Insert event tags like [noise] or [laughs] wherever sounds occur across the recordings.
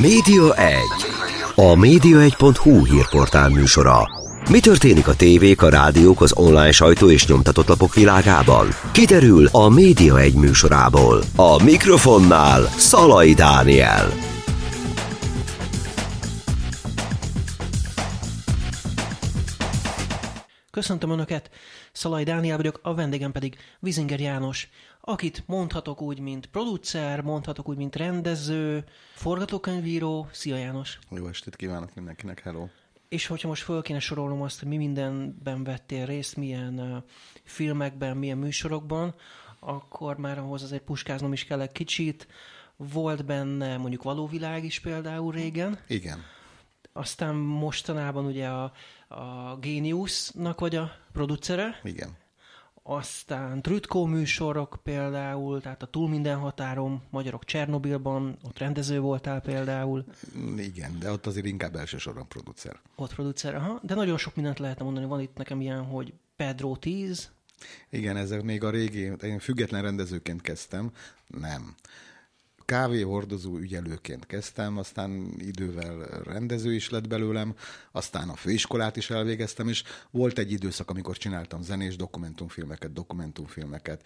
Média 1. A média1.hu hírportál műsora. Mi történik a tévék, a rádiók, az online sajtó és nyomtatott lapok világában? Kiderül a Média 1 műsorából. A mikrofonnál Szalai Dániel. Köszöntöm Önöket, Szalai Dániel vagyok, a vendégem pedig Vizinger János, akit mondhatok úgy, mint producer, mondhatok úgy, mint rendező, forgatókönyvíró. Szia János! Jó estét kívánok mindenkinek, hello! És hogyha most föl kéne sorolnom azt, hogy mi mindenben vettél részt, milyen uh, filmekben, milyen műsorokban, akkor már ahhoz azért puskáznom is kell egy kicsit. Volt benne mondjuk Való Világ is például régen. Igen. Aztán mostanában ugye a, a Geniusnak vagy a producere. Igen. Aztán Trütkó műsorok például, tehát a Túl minden határom, Magyarok Csernobilban, ott rendező voltál például. Igen, de ott azért inkább elsősorban producer. Ott producer, aha. De nagyon sok mindent lehetne mondani. Van itt nekem ilyen, hogy Pedro 10. Igen, ezek még a régi, én független rendezőként kezdtem. Nem kávéhordozó ügyelőként kezdtem, aztán idővel rendező is lett belőlem, aztán a főiskolát is elvégeztem, és volt egy időszak, amikor csináltam zenés dokumentumfilmeket, dokumentumfilmeket,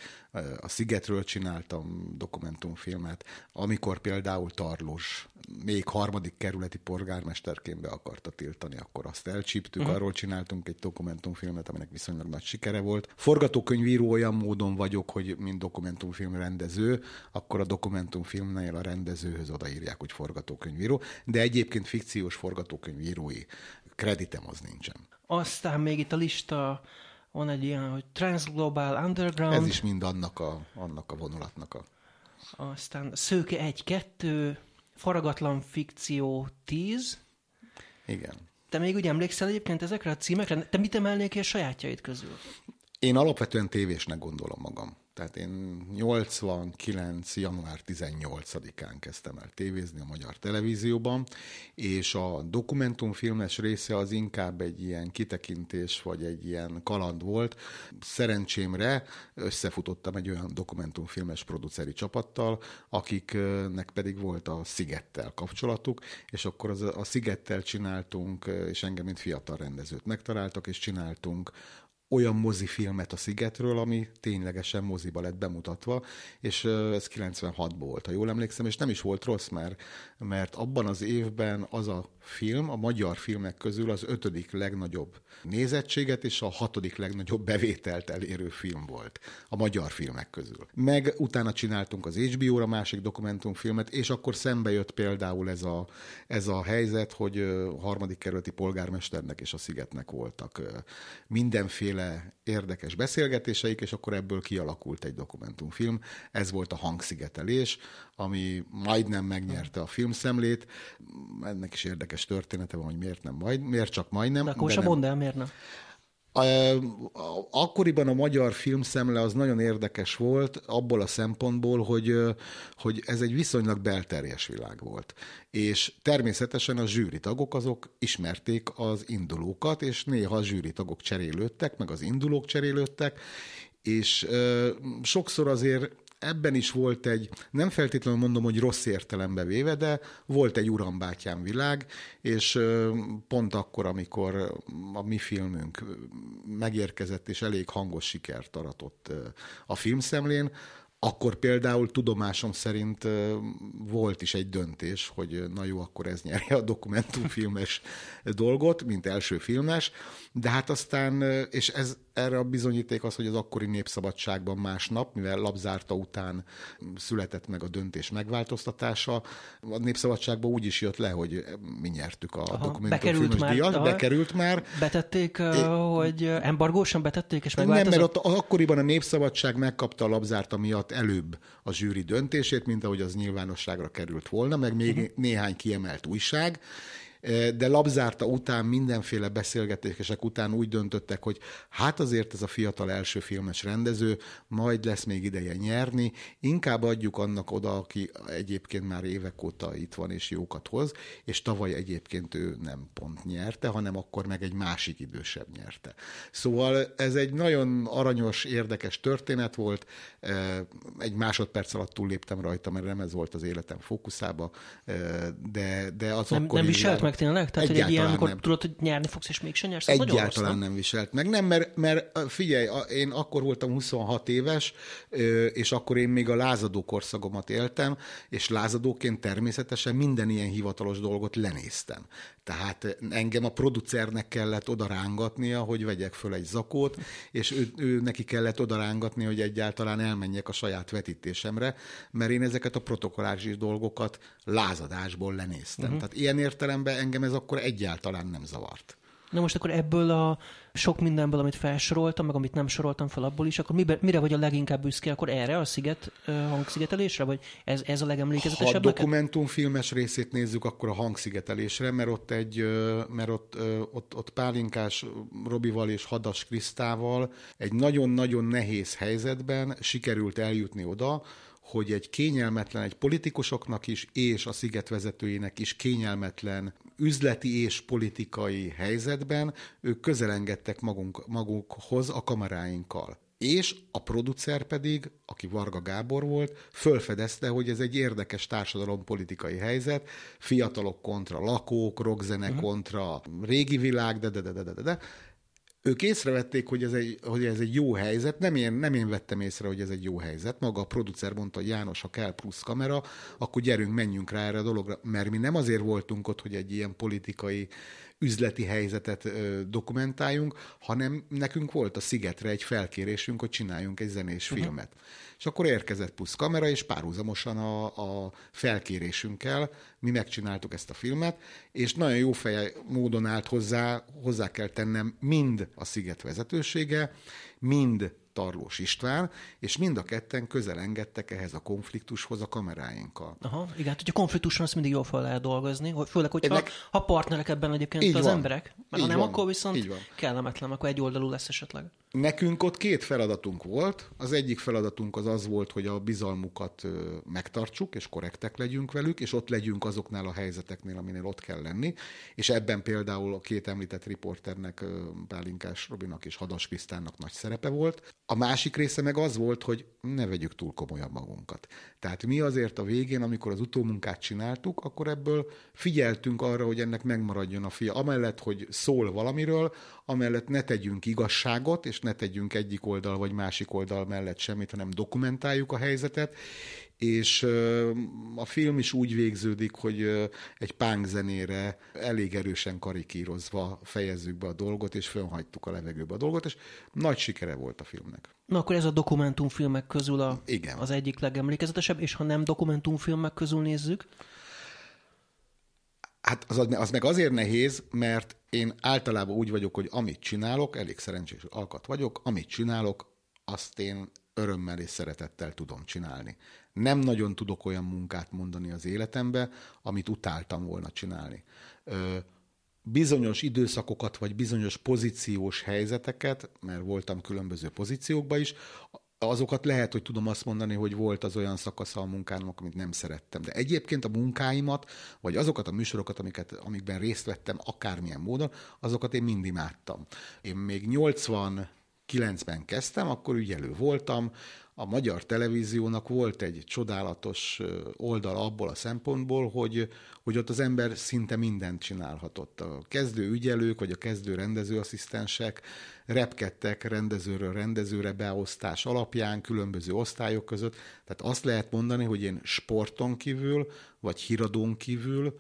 a Szigetről csináltam dokumentumfilmet, amikor például Tarlós még harmadik kerületi polgármesterként be akarta tiltani, akkor azt elcsíptük, uh-huh. arról csináltunk egy dokumentumfilmet, aminek viszonylag nagy sikere volt. Forgatókönyvíró olyan módon vagyok, hogy mint dokumentumfilm rendező, akkor a dokumentumfilmnél a rendezőhöz odaírják, hogy forgatókönyvíró, de egyébként fikciós forgatókönyvírói kreditem az nincsen. Aztán még itt a lista van egy ilyen, hogy Transglobal Underground. Ez is mind annak a, annak a vonulatnak a... Aztán Szőke 1-2, Faragatlan fikció 10. Igen. Te még úgy emlékszel egyébként ezekre a címekre? Te mit emelnél ki a sajátjaid közül? Én alapvetően tévésnek gondolom magam. Tehát én 89. január 18-án kezdtem el tévézni a magyar televízióban, és a dokumentumfilmes része az inkább egy ilyen kitekintés, vagy egy ilyen kaland volt. Szerencsémre összefutottam egy olyan dokumentumfilmes produceri csapattal, akiknek pedig volt a Szigettel kapcsolatuk, és akkor az, a Szigettel csináltunk, és engem, mint fiatal rendezőt megtaláltak, és csináltunk olyan mozifilmet a Szigetről, ami ténylegesen moziba lett bemutatva, és ez 96-ban volt, ha jól emlékszem, és nem is volt rossz, mert, mert abban az évben az a film a magyar filmek közül az ötödik legnagyobb nézettséget és a hatodik legnagyobb bevételt elérő film volt a magyar filmek közül. Meg utána csináltunk az HBO-ra másik dokumentumfilmet, és akkor szembe jött például ez a, ez a helyzet, hogy harmadik kerületi polgármesternek és a Szigetnek voltak mindenféle érdekes beszélgetéseik, és akkor ebből kialakult egy dokumentumfilm. Ez volt a Hangszigetelés, ami majdnem megnyerte a filmszemlét. Ennek is érdekes története van, hogy miért nem majd, miért csak majdnem. De akkor sem mondd el, miért nem. Akkoriban a magyar filmszemle az nagyon érdekes volt, abból a szempontból, hogy, hogy ez egy viszonylag belterjes világ volt. És természetesen a zsűritagok azok ismerték az indulókat, és néha a zsűritagok cserélődtek, meg az indulók cserélődtek, és sokszor azért ebben is volt egy, nem feltétlenül mondom, hogy rossz értelembe véve, de volt egy urambátyám világ, és pont akkor, amikor a mi filmünk megérkezett, és elég hangos sikert aratott a filmszemlén, akkor például tudomásom szerint volt is egy döntés, hogy na jó, akkor ez nyerje a dokumentumfilmes dolgot, mint első filmes, de hát aztán, és ez erre a bizonyíték az, hogy az akkori népszabadságban másnap, mivel lapzárta után született meg a döntés megváltoztatása, a népszabadságban úgy is jött le, hogy mi nyertük a dokumentumfilmes díjat, bekerült már. Betették, é, hogy embargósan betették, és megváltozott? Nem, mert ott akkoriban a népszabadság megkapta a lapzárta miatt előbb a zsűri döntését, mint ahogy az nyilvánosságra került volna, meg még uh-huh. néhány kiemelt újság, de labzárta után, mindenféle beszélgetések után úgy döntöttek, hogy hát azért ez a fiatal első filmes rendező, majd lesz még ideje nyerni, inkább adjuk annak oda, aki egyébként már évek óta itt van és jókat hoz, és tavaly egyébként ő nem pont nyerte, hanem akkor meg egy másik idősebb nyerte. Szóval ez egy nagyon aranyos, érdekes történet volt, egy másodperc alatt túlléptem rajta, mert nem ez volt az életem fókuszába, de, de az nem, akkor nem viselt meg tényleg? Tehát, hogy egy ilyen, amikor nem. tudod, hogy nyerni fogsz, és mégsem nyersz? Egyáltalán nem viselt meg. Nem, mert, mert figyelj, én akkor voltam 26 éves, és akkor én még a lázadó korszakomat éltem, és lázadóként természetesen minden ilyen hivatalos dolgot lenéztem. Tehát engem a producernek kellett oda rángatnia, hogy vegyek föl egy zakót, és ő, ő neki kellett oda rángatni, hogy egyáltalán elmenjek a saját vetítésemre, mert én ezeket a protokolláris dolgokat lázadásból lenéztem. Uh-huh. Tehát ilyen értelemben engem ez akkor egyáltalán nem zavart. Na most akkor ebből a sok mindenből, amit felsoroltam, meg amit nem soroltam fel abból is, akkor mibe, mire vagy a leginkább büszke? Akkor erre a sziget hangszigetelésre? Vagy ez, ez a legemlékezetesebb? Ha a dokumentumfilmes részét nézzük, akkor a hangszigetelésre, mert ott egy, mert ott, ott, ott Pálinkás Robival és Hadas Krisztával egy nagyon-nagyon nehéz helyzetben sikerült eljutni oda, hogy egy kényelmetlen, egy politikusoknak is, és a sziget vezetőjének is kényelmetlen üzleti és politikai helyzetben ők közelengedtek magunk, magukhoz a kameráinkkal. És a producer pedig, aki Varga Gábor volt, fölfedezte, hogy ez egy érdekes társadalompolitikai helyzet, fiatalok kontra lakók, rockzene uh-huh. kontra régi világ, de, de, de, de, de, de, ők észrevették, hogy ez egy, hogy ez egy jó helyzet, nem én, nem én vettem észre, hogy ez egy jó helyzet. Maga a producer mondta, hogy János, ha kell plusz kamera, akkor gyerünk, menjünk rá erre a dologra, mert mi nem azért voltunk ott, hogy egy ilyen politikai üzleti helyzetet ö, dokumentáljunk, hanem nekünk volt a Szigetre egy felkérésünk, hogy csináljunk egy zenés uh-huh. filmet. És akkor érkezett plusz kamera, és párhuzamosan a, a felkérésünkkel mi megcsináltuk ezt a filmet, és nagyon jó fej módon állt hozzá, hozzá kell tennem mind a Sziget vezetősége, mind Tarlós István, és mind a ketten közel engedtek ehhez a konfliktushoz a kameráinkkal. Aha, igen, hogy a konfliktuson azt mindig jól fel lehet dolgozni, hogy főleg, hogyha Ennek... ha partnerek ebben egyébként így az van. emberek, mert ha nem, van. akkor viszont kellemetlen, akkor egy oldalú lesz esetleg. Nekünk ott két feladatunk volt. Az egyik feladatunk az az volt, hogy a bizalmukat megtartsuk, és korrektek legyünk velük, és ott legyünk azoknál a helyzeteknél, aminél ott kell lenni. És ebben például a két említett riporternek, Pálinkás Robinak és Hadas Krisztánnak nagy szerepe volt. A másik része meg az volt, hogy ne vegyük túl komolyan magunkat. Tehát mi azért a végén, amikor az utómunkát csináltuk, akkor ebből figyeltünk arra, hogy ennek megmaradjon a fia. Amellett, hogy szól valamiről, amellett ne tegyünk igazságot, és ne tegyünk egyik oldal vagy másik oldal mellett semmit, hanem dokumentáljuk a helyzetet, és a film is úgy végződik, hogy egy pánk zenére elég erősen karikírozva fejezzük be a dolgot, és fönhagytuk a levegőbe a dolgot, és nagy sikere volt a filmnek. Na akkor ez a dokumentumfilmek közül a, Igen. az egyik legemlékezetesebb, és ha nem dokumentumfilmek közül nézzük? Hát az, az meg azért nehéz, mert én általában úgy vagyok, hogy amit csinálok, elég szerencsés alkat vagyok, amit csinálok, azt én örömmel és szeretettel tudom csinálni. Nem nagyon tudok olyan munkát mondani az életembe, amit utáltam volna csinálni. Ö, bizonyos időszakokat, vagy bizonyos pozíciós helyzeteket, mert voltam különböző pozíciókban is, azokat lehet, hogy tudom azt mondani, hogy volt az olyan szakasza a munkának, amit nem szerettem. De egyébként a munkáimat, vagy azokat a műsorokat, amiket, amikben részt vettem, akármilyen módon, azokat én mind imádtam. Én még 89-ben kezdtem, akkor ügyelő voltam, a magyar televíziónak volt egy csodálatos oldal abból a szempontból, hogy, hogy ott az ember szinte mindent csinálhatott. A kezdő ügyelők, vagy a kezdő rendezőasszisztensek repkedtek rendezőről rendezőre beosztás alapján, különböző osztályok között. Tehát azt lehet mondani, hogy én sporton kívül, vagy híradón kívül,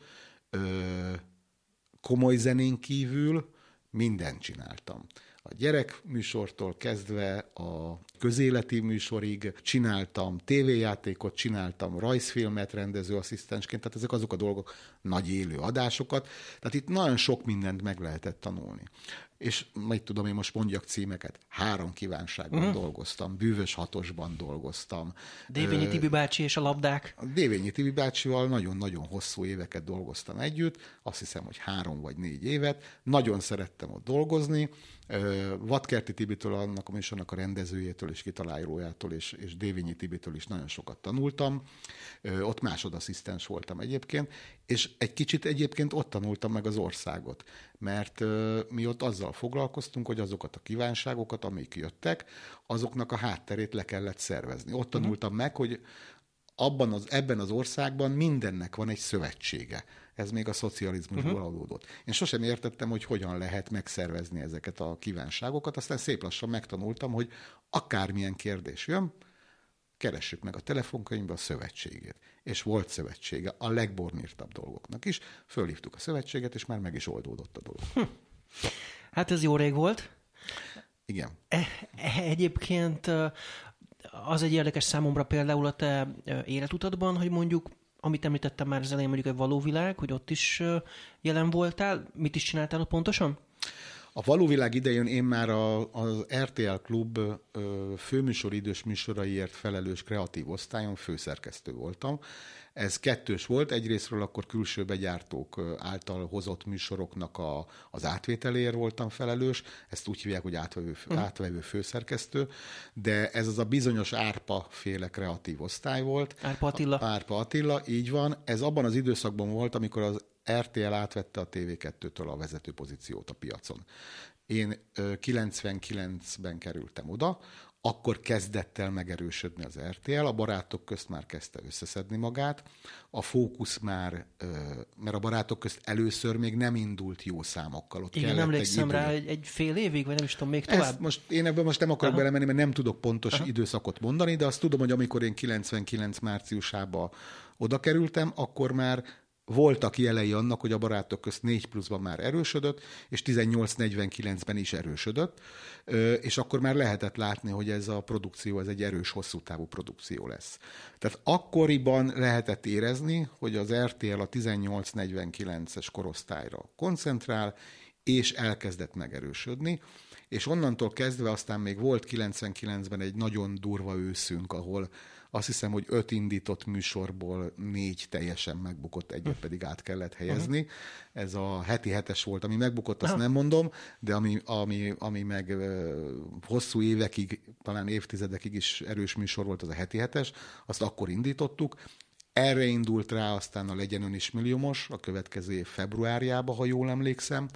komoly zenén kívül mindent csináltam a gyerekműsortól kezdve a közéleti műsorig, csináltam tévéjátékot, csináltam rajzfilmet rendezőasszisztensként, tehát ezek azok a dolgok, nagy élő adásokat, tehát itt nagyon sok mindent meg lehetett tanulni és majd tudom én most mondjak címeket, három kívánságban uh-huh. dolgoztam, bűvös hatosban dolgoztam. Dévényi Tibi bácsi és a labdák. Dévényi Tibi bácsival nagyon-nagyon hosszú éveket dolgoztam együtt, azt hiszem, hogy három vagy négy évet. Nagyon szerettem ott dolgozni, Vatkerti Tibitől, annak a műsornak a rendezőjétől és kitalálójától, és, és Dévényi Tibitől is nagyon sokat tanultam. Ott másodasszisztens voltam egyébként, és egy kicsit egyébként ott tanultam meg az országot, mert mi ott azzal foglalkoztunk, hogy azokat a kívánságokat, amik jöttek, azoknak a hátterét le kellett szervezni. Ott mhm. tanultam meg, hogy abban az, ebben az országban mindennek van egy szövetsége ez még a szocializmusból uh-huh. adódott. Én sosem értettem, hogy hogyan lehet megszervezni ezeket a kívánságokat, aztán szép lassan megtanultam, hogy akármilyen kérdés jön, keressük meg a telefonkönyvbe a szövetségét. És volt szövetsége a legbornírtabb dolgoknak is. Fölhívtuk a szövetséget, és már meg is oldódott a dolog. Hm. Hát ez jó rég volt. Igen. E- egyébként az egy érdekes számomra például a te életutadban, hogy mondjuk amit említettem már az elején, mondjuk egy való világ, hogy ott is jelen voltál. Mit is csináltál ott pontosan? A való világ idején én már a, az RTL Klub főműsoridős műsoraiért felelős kreatív osztályon főszerkesztő voltam. Ez kettős volt, egyrésztről akkor külső begyártók által hozott műsoroknak a, az átvételéért voltam felelős, ezt úgy hívják, hogy átvevő, uh-huh. átvevő főszerkesztő, de ez az a bizonyos Árpa féle kreatív osztály volt. Árpa Attila. Árpa Attila, így van. Ez abban az időszakban volt, amikor az RTL átvette a TV2-től a vezető pozíciót a piacon. Én 99-ben kerültem oda, akkor kezdett el megerősödni az RTL, a barátok közt már kezdte összeszedni magát, a fókusz már, mert a barátok közt először még nem indult jó számokkal. Ott Igen, emlékszem rá, egy, egy fél évig, vagy nem is tudom, még tovább. Ezt most, én ebben most nem akarok Aha. belemenni, mert nem tudok pontos Aha. időszakot mondani, de azt tudom, hogy amikor én 99 márciusába oda kerültem, akkor már voltak jelei annak, hogy a barátok közt 4 pluszban már erősödött, és 18-49-ben is erősödött, és akkor már lehetett látni, hogy ez a produkció, ez egy erős, hosszú távú produkció lesz. Tehát akkoriban lehetett érezni, hogy az RTL a 18-49-es korosztályra koncentrál, és elkezdett megerősödni, és onnantól kezdve aztán még volt 99-ben egy nagyon durva őszünk, ahol azt hiszem, hogy öt indított műsorból négy teljesen megbukott, egyet pedig át kellett helyezni. Uh-huh. Ez a heti hetes volt, ami megbukott, azt uh-huh. nem mondom, de ami, ami, ami meg hosszú évekig, talán évtizedekig is erős műsor volt, az a heti hetes, azt akkor indítottuk. Erre indult rá aztán a Legyen Ön is milliómos a következő év februárjába, ha jól emlékszem,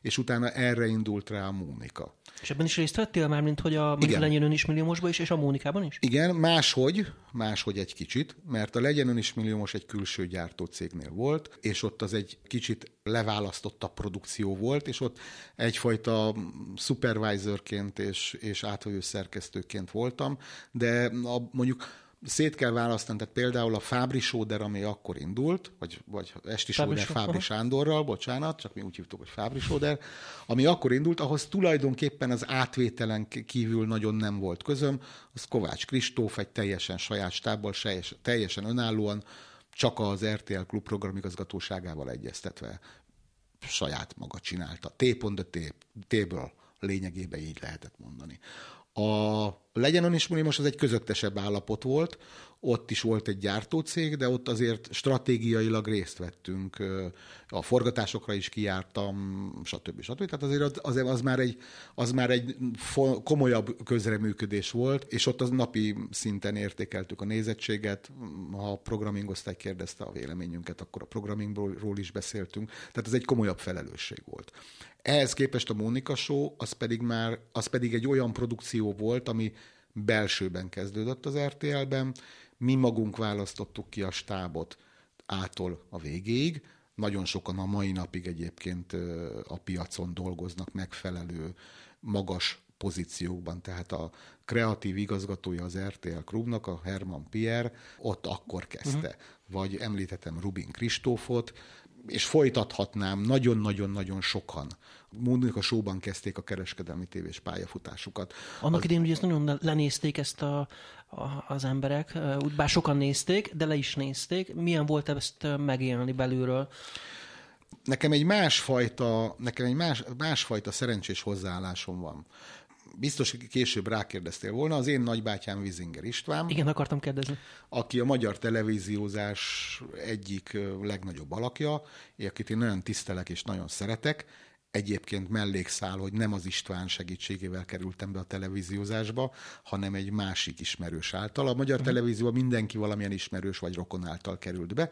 és utána erre indult rá a Mónika. És ebben is részt vettél már, mint hogy a Igen. Legyen Ön is milliómosba is, és a Mónikában is? Igen, máshogy, máshogy egy kicsit, mert a Legyen Ön is milliómos egy külső gyártócégnél volt, és ott az egy kicsit leválasztotta produkció volt, és ott egyfajta supervisorként és, és átvevő szerkesztőként voltam, de a, mondjuk szét kell választani, tehát például a Fábri Sóder, ami akkor indult, vagy, vagy Esti Fábri Sóder Fábri Sándorral, bocsánat, csak mi úgy hívtuk, hogy Fábri Sóder, ami akkor indult, ahhoz tulajdonképpen az átvételen kívül nagyon nem volt közöm, az Kovács Kristóf egy teljesen saját stábbal, teljesen önállóan, csak az RTL klub programigazgatóságával egyeztetve saját maga csinálta. T.the T-ből lényegében így lehetett mondani. A Legyen is most az egy közöttesebb állapot volt, ott is volt egy gyártócég, de ott azért stratégiailag részt vettünk, a forgatásokra is kijártam, stb. stb. Tehát azért az, az, már egy, az már egy komolyabb közreműködés volt, és ott az napi szinten értékeltük a nézettséget, ha a programingosztály kérdezte a véleményünket, akkor a programingról is beszéltünk, tehát ez egy komolyabb felelősség volt. Ehhez képest a Mónika Show, az pedig már, az pedig egy olyan produkció volt, ami belsőben kezdődött az RTL-ben, mi magunk választottuk ki a stábot ától a végéig, nagyon sokan a mai napig egyébként a piacon dolgoznak megfelelő, magas pozíciókban, tehát a kreatív igazgatója az RTL Klubnak, a Herman Pierre, ott akkor kezdte. Uh-huh. Vagy említettem Rubin Kristófot, és folytathatnám, nagyon-nagyon-nagyon sokan. Mondjuk a showban kezdték a kereskedelmi tévés pályafutásukat. Annak az... idején ugye ezt nagyon lenézték ezt a, a, az emberek, úgy bár sokan nézték, de le is nézték. Milyen volt ezt megélni belülről? Nekem egy másfajta, nekem egy más, másfajta szerencsés hozzáállásom van biztos, hogy később rákérdeztél volna, az én nagybátyám Vizinger István. Igen, akartam kérdezni. Aki a magyar televíziózás egyik legnagyobb alakja, akit én nagyon tisztelek és nagyon szeretek. Egyébként mellékszál, hogy nem az István segítségével kerültem be a televíziózásba, hanem egy másik ismerős által. A magyar uh-huh. televízióban mindenki valamilyen ismerős vagy rokon által került be,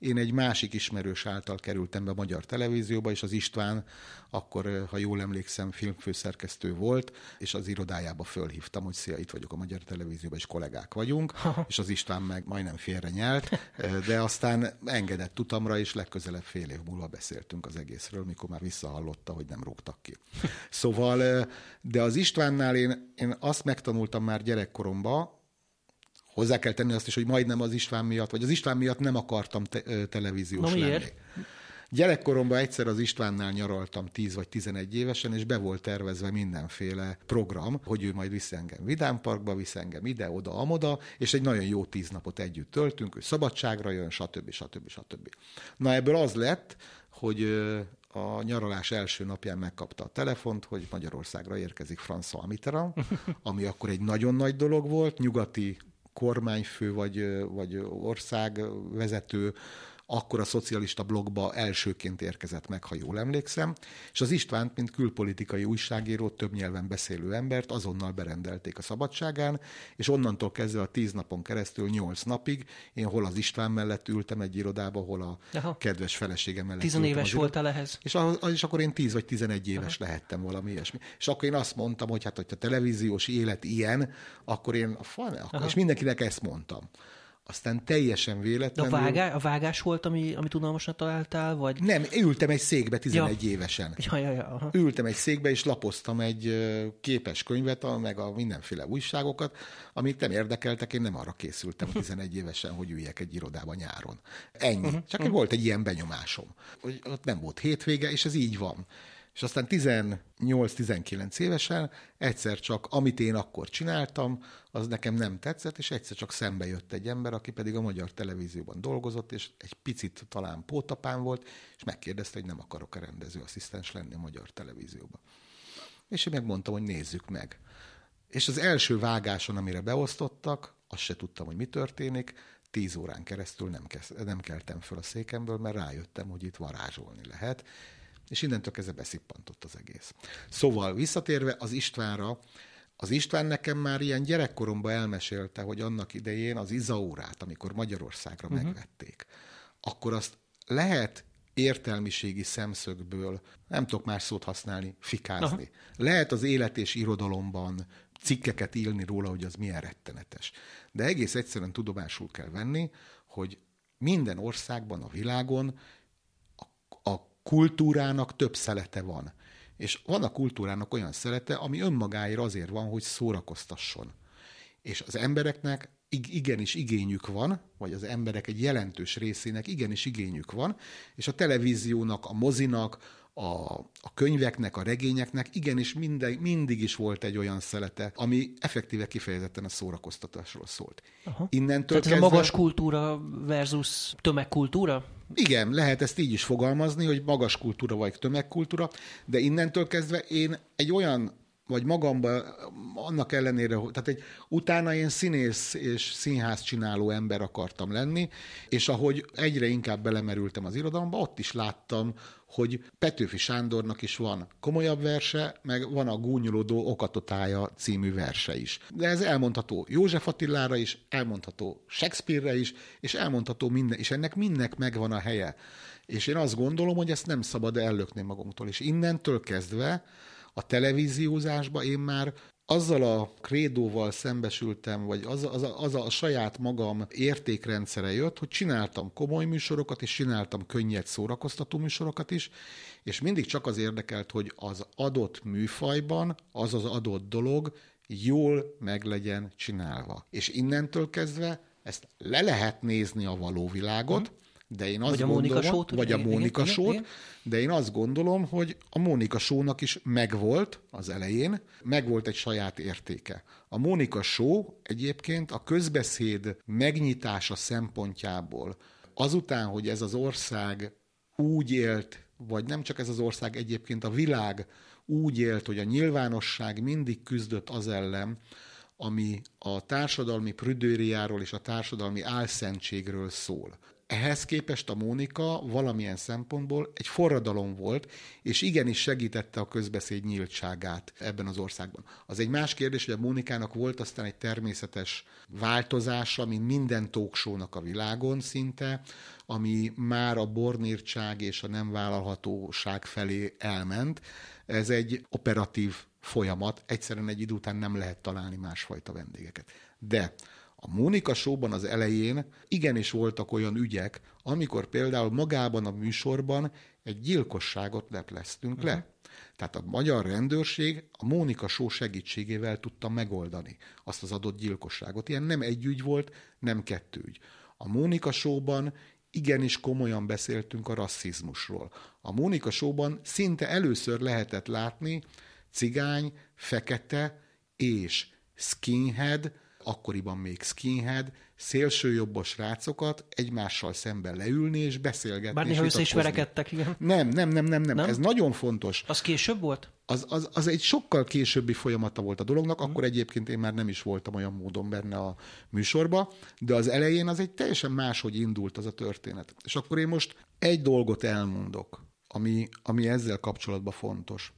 én egy másik ismerős által kerültem be a magyar televízióba, és az István akkor, ha jól emlékszem, filmfőszerkesztő volt, és az irodájába fölhívtam, hogy szia, itt vagyok a magyar televízióban, és kollégák vagyunk, [laughs] és az István meg majdnem félre nyelt, de aztán engedett tutamra, és legközelebb fél év múlva beszéltünk az egészről, mikor már visszahallotta, hogy nem rúgtak ki. Szóval, de az Istvánnál én, én azt megtanultam már gyerekkoromban, Hozzá kell tenni azt is, hogy majdnem az István miatt, vagy az István miatt nem akartam te- televíziós Na, miért? lenni. Gyerekkoromban egyszer az Istvánnál nyaraltam 10 vagy 11 évesen, és be volt tervezve mindenféle program, hogy ő majd visz engem Vidámparkba, visz engem ide, oda, amoda, és egy nagyon jó tíz napot együtt töltünk, ő szabadságra jön, stb. stb. stb. Na ebből az lett, hogy a nyaralás első napján megkapta a telefont, hogy Magyarországra érkezik François Mitterrand, [laughs] ami akkor egy nagyon nagy dolog volt, nyugati kormányfő vagy, vagy országvezető akkor a szocialista blogba elsőként érkezett meg, ha jól emlékszem, és az Istvánt, mint külpolitikai újságíró, több nyelven beszélő embert azonnal berendelték a szabadságán, és onnantól kezdve a tíz napon keresztül nyolc napig én hol az István mellett ültem egy irodába, hol a Aha. kedves feleségem mellett Tizenéves voltál ehhez? És, az, és akkor én tíz vagy tizenegy éves Aha. lehettem valami ilyesmi. És akkor én azt mondtam, hogy hát, hogyha a televíziós élet ilyen, akkor én, akkor, és mindenkinek ezt mondtam aztán teljesen véletlenül... De a, vágá, a vágás volt, ami, ami tudalmasnak találtál, vagy... Nem, ültem egy székbe 11 ja. évesen. Ja, ja, ja, aha. Ültem egy székbe, és lapoztam egy képes könyvet, meg a mindenféle újságokat, amit nem érdekeltek, én nem arra készültem [laughs] 11 évesen, hogy üljek egy irodába nyáron. Ennyi. Uh-huh. Csak uh-huh. volt egy ilyen benyomásom, hogy ott nem volt hétvége, és ez így van. És aztán 18-19 évesen egyszer csak, amit én akkor csináltam, az nekem nem tetszett, és egyszer csak szembe jött egy ember, aki pedig a magyar televízióban dolgozott, és egy picit talán pótapán volt, és megkérdezte, hogy nem akarok a rendezőasszisztens lenni a magyar televízióban. És én megmondtam, hogy nézzük meg. És az első vágáson, amire beosztottak, azt se tudtam, hogy mi történik, tíz órán keresztül nem, kezd, nem keltem föl a székemből, mert rájöttem, hogy itt varázsolni lehet, és innentől kezdve beszippantott az egész. Szóval visszatérve az Istvánra, az István nekem már ilyen gyerekkoromban elmesélte, hogy annak idején az Izaurát, amikor Magyarországra uh-huh. megvették, akkor azt lehet értelmiségi szemszögből, nem tudok más szót használni, fikázni. Aha. Lehet az élet és irodalomban cikkeket írni róla, hogy az milyen rettenetes. De egész egyszerűen tudomásul kell venni, hogy minden országban a világon kultúrának több szelete van. És van a kultúrának olyan szelete, ami önmagáért azért van, hogy szórakoztasson. És az embereknek igenis igényük van, vagy az emberek egy jelentős részének igenis igényük van, és a televíziónak, a mozinak, a, a könyveknek, a regényeknek igenis minden, mindig is volt egy olyan szelete, ami effektíve kifejezetten a szórakoztatásról szólt. Aha. Innentől Tehát kezdve... ez a magas kultúra versus tömegkultúra? Igen, lehet ezt így is fogalmazni, hogy magas kultúra vagy tömegkultúra, de innentől kezdve én egy olyan vagy magamban annak ellenére, tehát egy, utána én színész és színház csináló ember akartam lenni, és ahogy egyre inkább belemerültem az irodalomba, ott is láttam, hogy Petőfi Sándornak is van komolyabb verse, meg van a Gúnyolódó okatotája című verse is. De ez elmondható József Attilára is, elmondható Shakespeare-re is, és elmondható minden, és ennek mindnek megvan a helye. És én azt gondolom, hogy ezt nem szabad ellökni magunktól. És innentől kezdve a televíziózásba én már azzal a krédóval szembesültem, vagy az, az, a, az a saját magam értékrendszere jött, hogy csináltam komoly műsorokat, és csináltam könnyed szórakoztató műsorokat is, és mindig csak az érdekelt, hogy az adott műfajban az az adott dolog jól meg legyen csinálva. És innentől kezdve ezt le lehet nézni a való világot, mm De én azt Vagy a gondolom, Mónika Show-t, vagy a Mónika igen, Show-t, igen. de én azt gondolom, hogy a Mónika Show-nak is megvolt az elején, megvolt egy saját értéke. A Mónika Show egyébként a közbeszéd megnyitása szempontjából azután, hogy ez az ország úgy élt, vagy nem csak ez az ország, egyébként a világ úgy élt, hogy a nyilvánosság mindig küzdött az ellen, ami a társadalmi prüdőriáról és a társadalmi álszentségről szól. Ehhez képest a Mónika valamilyen szempontból egy forradalom volt, és igenis segítette a közbeszéd nyíltságát ebben az országban. Az egy más kérdés, hogy a Mónikának volt aztán egy természetes változása, mint minden talkshow-nak a világon szinte, ami már a bornírtság és a nem vállalhatóság felé elment. Ez egy operatív folyamat, egyszerűen egy idő után nem lehet találni másfajta vendégeket. De a Mónika Showban az elején igenis voltak olyan ügyek, amikor például magában a műsorban egy gyilkosságot lepleztünk uh-huh. le. Tehát a magyar rendőrség a Mónika Show segítségével tudta megoldani azt az adott gyilkosságot. Ilyen nem egy ügy volt, nem kettő ügy. A Mónika Showban igenis komolyan beszéltünk a rasszizmusról. A Mónika Showban szinte először lehetett látni cigány, fekete és skinhead, akkoriban még skinhead, szélsőjobbos rácokat egymással szemben leülni és beszélgetni. Bár néha össze is verekedtek, igen. Nem, nem, nem, nem, nem, Nem? Ez nagyon fontos. Az később volt? Az, az, az egy sokkal későbbi folyamata volt a dolognak, akkor egyébként én már nem is voltam olyan módon benne a műsorba, de az elején az egy teljesen máshogy indult az a történet. És akkor én most egy dolgot elmondok, ami, ami ezzel kapcsolatban fontos.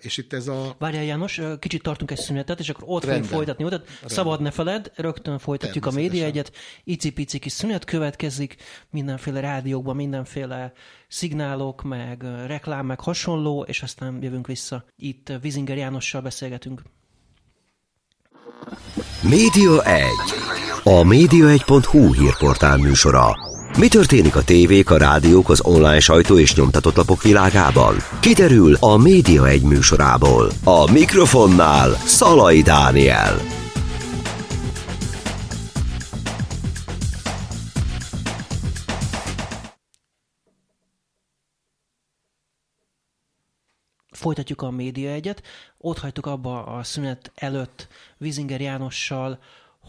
És itt ez a... Várjál János, kicsit tartunk egy szünetet, és akkor ott fogjuk folytatni. Ott, szabad ne feled, rögtön folytatjuk a média egyet. Icipici kis szünet következik, mindenféle rádiókban, mindenféle szignálok, meg reklám, meg hasonló, és aztán jövünk vissza. Itt Vizinger Jánossal beszélgetünk. Média 1. A média1.hu hírportál műsora. Mi történik a tévék, a rádiók, az online sajtó és nyomtatott lapok világában? Kiderül a Média 1 műsorából. A mikrofonnál Szalai Dániel. Folytatjuk a média egyet. Ott hagytuk abba a szünet előtt Vizinger Jánossal,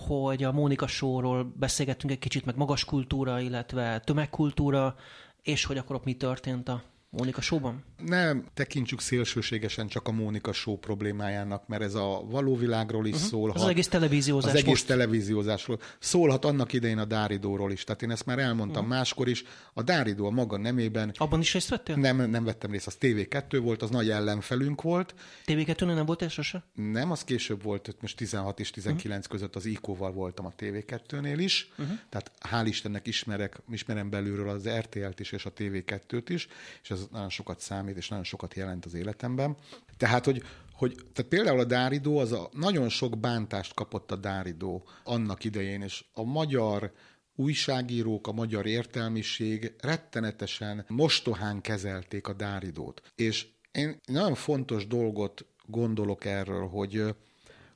hogy a Mónika Showról beszélgettünk egy kicsit, meg magas kultúra, illetve tömegkultúra, és hogy akkor ott mi történt a Mónika Showban? Nem tekintsük szélsőségesen csak a Mónika Show problémájának, mert ez a való világról is uh-huh. szólhat. Az egész televíziózás Az egész most. televíziózásról. Szólhat annak idején a Dáridóról is. Tehát én ezt már elmondtam uh-huh. máskor is. A Dáridó a maga nemében Abban is részt vettél? nem, nem vettem részt, az TV2 volt, az nagy ellenfelünk volt. TV2-nél nem volt ez sose? Nem, az később volt, most 16 és 19 uh-huh. között az IKO-val voltam a TV2-nél is. Uh-huh. Tehát hál' Istennek ismerek, ismerem belülről az RTL-t is és a TV2-t is, és ez nagyon sokat számít, és nagyon sokat jelent az életemben. Tehát, hogy, hogy tehát például a Dáridó, az a, nagyon sok bántást kapott a Dáridó annak idején, és a magyar újságírók, a magyar értelmiség rettenetesen mostohán kezelték a Dáridót. És én nagyon fontos dolgot gondolok erről, hogy,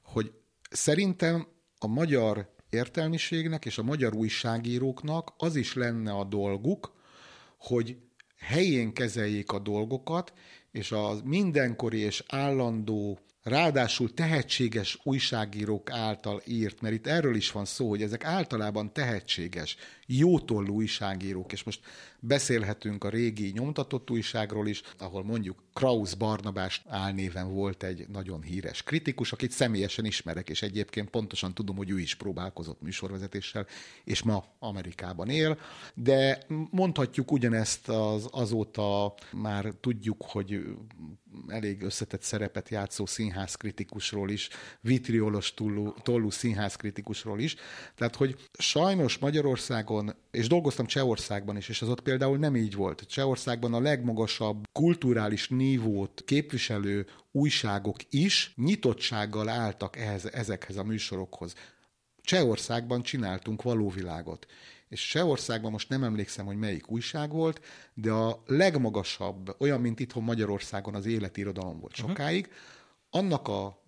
hogy szerintem a magyar értelmiségnek és a magyar újságíróknak az is lenne a dolguk, hogy helyén kezeljék a dolgokat, és a mindenkori és állandó, ráadásul tehetséges újságírók által írt, mert itt erről is van szó, hogy ezek általában tehetséges, jótollú újságírók, és most beszélhetünk a régi nyomtatott újságról is, ahol mondjuk Kraus Barnabás álnéven volt egy nagyon híres kritikus, akit személyesen ismerek, és egyébként pontosan tudom, hogy ő is próbálkozott műsorvezetéssel, és ma Amerikában él, de mondhatjuk ugyanezt az, azóta már tudjuk, hogy elég összetett szerepet játszó színházkritikusról is, vitriolos tollú színházkritikusról is. Tehát, hogy sajnos Magyarországon, és dolgoztam Csehországban is, és az ott például nem így volt. Csehországban a legmagasabb kulturális nívót képviselő újságok is nyitottsággal álltak ehhez, ezekhez a műsorokhoz. Csehországban csináltunk valóvilágot. És Csehországban most nem emlékszem, hogy melyik újság volt, de a legmagasabb, olyan, mint itthon Magyarországon az életirodalom volt sokáig, annak a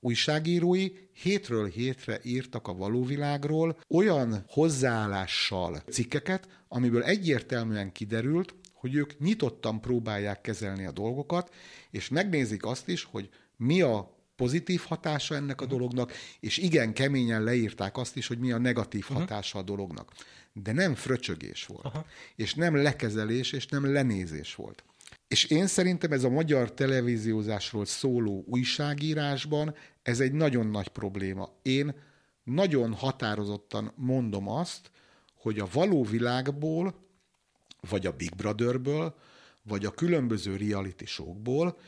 újságírói hétről hétre írtak a való világról olyan hozzáállással cikkeket, amiből egyértelműen kiderült, hogy ők nyitottan próbálják kezelni a dolgokat, és megnézik azt is, hogy mi a pozitív hatása ennek a uh-huh. dolognak, és igen, keményen leírták azt is, hogy mi a negatív uh-huh. hatása a dolognak. De nem fröcsögés volt, uh-huh. és nem lekezelés, és nem lenézés volt. És én szerintem ez a magyar televíziózásról szóló újságírásban ez egy nagyon nagy probléma. Én nagyon határozottan mondom azt, hogy a való világból, vagy a Big Brotherből, vagy a különböző reality showkból,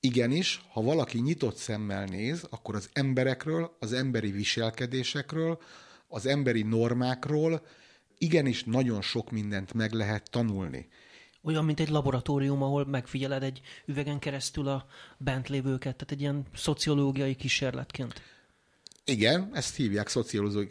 igenis, ha valaki nyitott szemmel néz, akkor az emberekről, az emberi viselkedésekről, az emberi normákról igenis nagyon sok mindent meg lehet tanulni. Olyan, mint egy laboratórium, ahol megfigyeled egy üvegen keresztül a bent lévőket, tehát egy ilyen szociológiai kísérletként. Igen, ezt hívják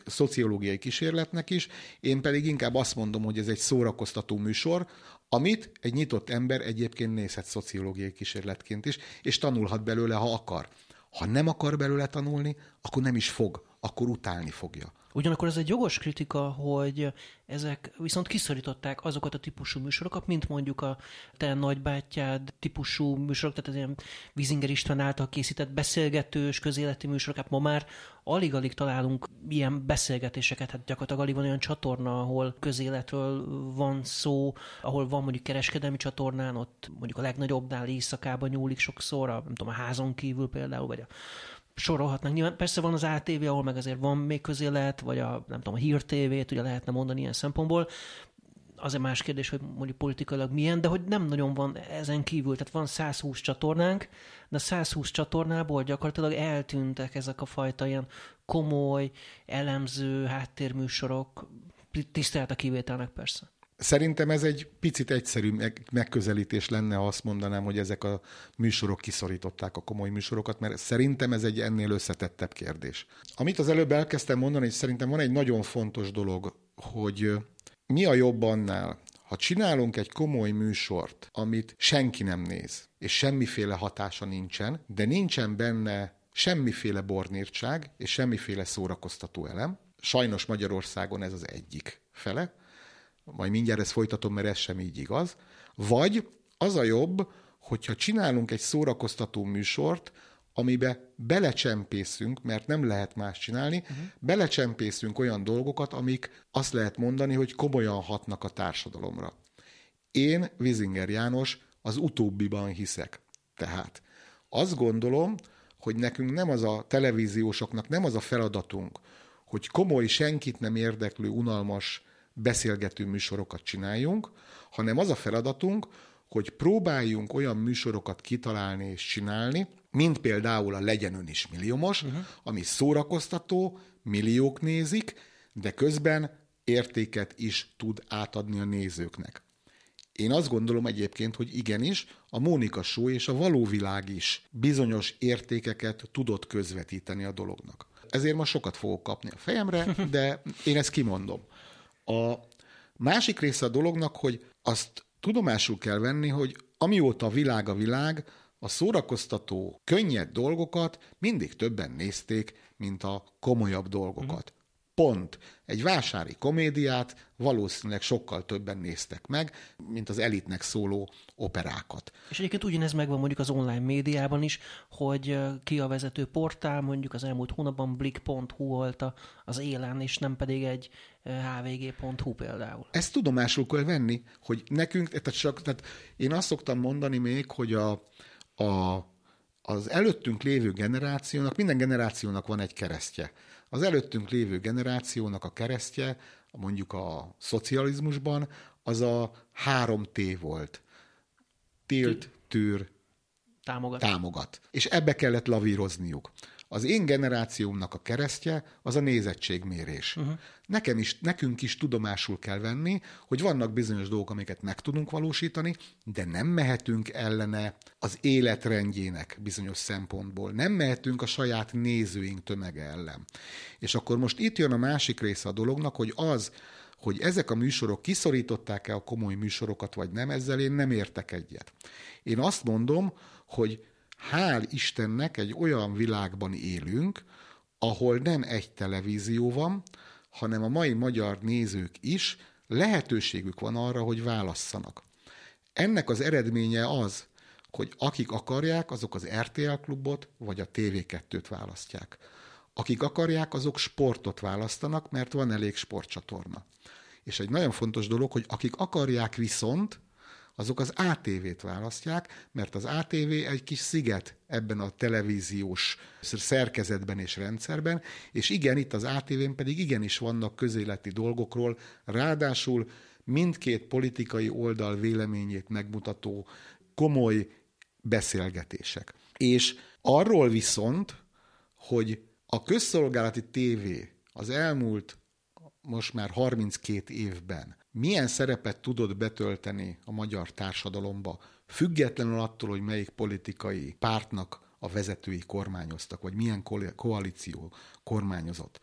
szociológiai kísérletnek is, én pedig inkább azt mondom, hogy ez egy szórakoztató műsor, amit egy nyitott ember egyébként nézhet szociológiai kísérletként is, és tanulhat belőle, ha akar. Ha nem akar belőle tanulni, akkor nem is fog, akkor utálni fogja. Ugyanakkor ez egy jogos kritika, hogy ezek viszont kiszorították azokat a típusú műsorokat, mint mondjuk a te nagybátyád típusú műsorok, tehát az ilyen Vizinger István által készített beszélgetős, közéleti műsorok, hát ma már alig-alig találunk ilyen beszélgetéseket, hát gyakorlatilag alig van olyan csatorna, ahol közéletről van szó, ahol van mondjuk kereskedelmi csatornán, ott mondjuk a legnagyobbnál éjszakában nyúlik sokszor, a, nem tudom, a házon kívül például, vagy a sorolhatnak. Nyilván persze van az ATV, ahol meg azért van még közélet, vagy a, nem tudom, a Hír TV-t ugye lehetne mondani ilyen szempontból. Azért más kérdés, hogy mondjuk politikailag milyen, de hogy nem nagyon van ezen kívül. Tehát van 120 csatornánk, de 120 csatornából gyakorlatilag eltűntek ezek a fajta ilyen komoly, elemző háttérműsorok, tisztelt a kivételnek persze. Szerintem ez egy picit egyszerű megközelítés lenne, ha azt mondanám, hogy ezek a műsorok kiszorították a komoly műsorokat, mert szerintem ez egy ennél összetettebb kérdés. Amit az előbb elkezdtem mondani, hogy szerintem van egy nagyon fontos dolog, hogy mi a jobb annál, ha csinálunk egy komoly műsort, amit senki nem néz, és semmiféle hatása nincsen, de nincsen benne semmiféle bornírtság és semmiféle szórakoztató elem, sajnos Magyarországon ez az egyik fele, majd mindjárt ezt folytatom, mert ez sem így igaz, vagy az a jobb, hogyha csinálunk egy szórakoztató műsort, amibe belecsempészünk, mert nem lehet más csinálni, uh-huh. belecsempészünk olyan dolgokat, amik azt lehet mondani, hogy komolyan hatnak a társadalomra. Én, Vizinger János, az utóbbiban hiszek. Tehát azt gondolom, hogy nekünk nem az a televíziósoknak nem az a feladatunk, hogy komoly, senkit nem érdeklő, unalmas beszélgető műsorokat csináljunk, hanem az a feladatunk, hogy próbáljunk olyan műsorokat kitalálni és csinálni, mint például a Legyen ön is milliómos, uh-huh. ami szórakoztató, milliók nézik, de közben értéket is tud átadni a nézőknek. Én azt gondolom egyébként, hogy igenis, a Mónika Show és a való világ is bizonyos értékeket tudott közvetíteni a dolognak. Ezért ma sokat fogok kapni a fejemre, de én ezt kimondom. A másik része a dolognak, hogy azt tudomásul kell venni, hogy amióta a világ a világ, a szórakoztató, könnyed dolgokat mindig többen nézték, mint a komolyabb dolgokat. Pont. Egy vásári komédiát valószínűleg sokkal többen néztek meg, mint az elitnek szóló operákat. És egyébként ugyanez megvan mondjuk az online médiában is, hogy ki a vezető portál, mondjuk az elmúlt hónapban blik.hu volt az élen, és nem pedig egy hvg.hu például. Ezt tudomásul kell venni, hogy nekünk, tehát, csak, tehát én azt szoktam mondani még, hogy a, a, az előttünk lévő generációnak, minden generációnak van egy keresztje. Az előttünk lévő generációnak a keresztje, mondjuk a szocializmusban, az a három T volt. Tilt, tűr, támogat. támogat. És ebbe kellett lavírozniuk. Az én generációmnak a keresztje az a nézettségmérés. Uh-huh. Nekem is, nekünk is tudomásul kell venni, hogy vannak bizonyos dolgok, amiket meg tudunk valósítani, de nem mehetünk ellene az életrendjének bizonyos szempontból. Nem mehetünk a saját nézőink tömege ellen. És akkor most itt jön a másik része a dolognak, hogy az, hogy ezek a műsorok kiszorították-e a komoly műsorokat, vagy nem, ezzel én nem értek egyet. Én azt mondom, hogy hál' Istennek egy olyan világban élünk, ahol nem egy televízió van, hanem a mai magyar nézők is lehetőségük van arra, hogy válasszanak. Ennek az eredménye az, hogy akik akarják, azok az RTL klubot vagy a TV2-t választják. Akik akarják, azok sportot választanak, mert van elég sportcsatorna. És egy nagyon fontos dolog, hogy akik akarják viszont, azok az ATV-t választják, mert az ATV egy kis sziget ebben a televíziós szerkezetben és rendszerben, és igen, itt az ATV-n pedig igenis vannak közéleti dolgokról, ráadásul mindkét politikai oldal véleményét megmutató komoly beszélgetések. És arról viszont, hogy a közszolgálati tévé az elmúlt most már 32 évben milyen szerepet tudod betölteni a magyar társadalomba, függetlenül attól, hogy melyik politikai pártnak a vezetői kormányoztak, vagy milyen koalíció kormányozott.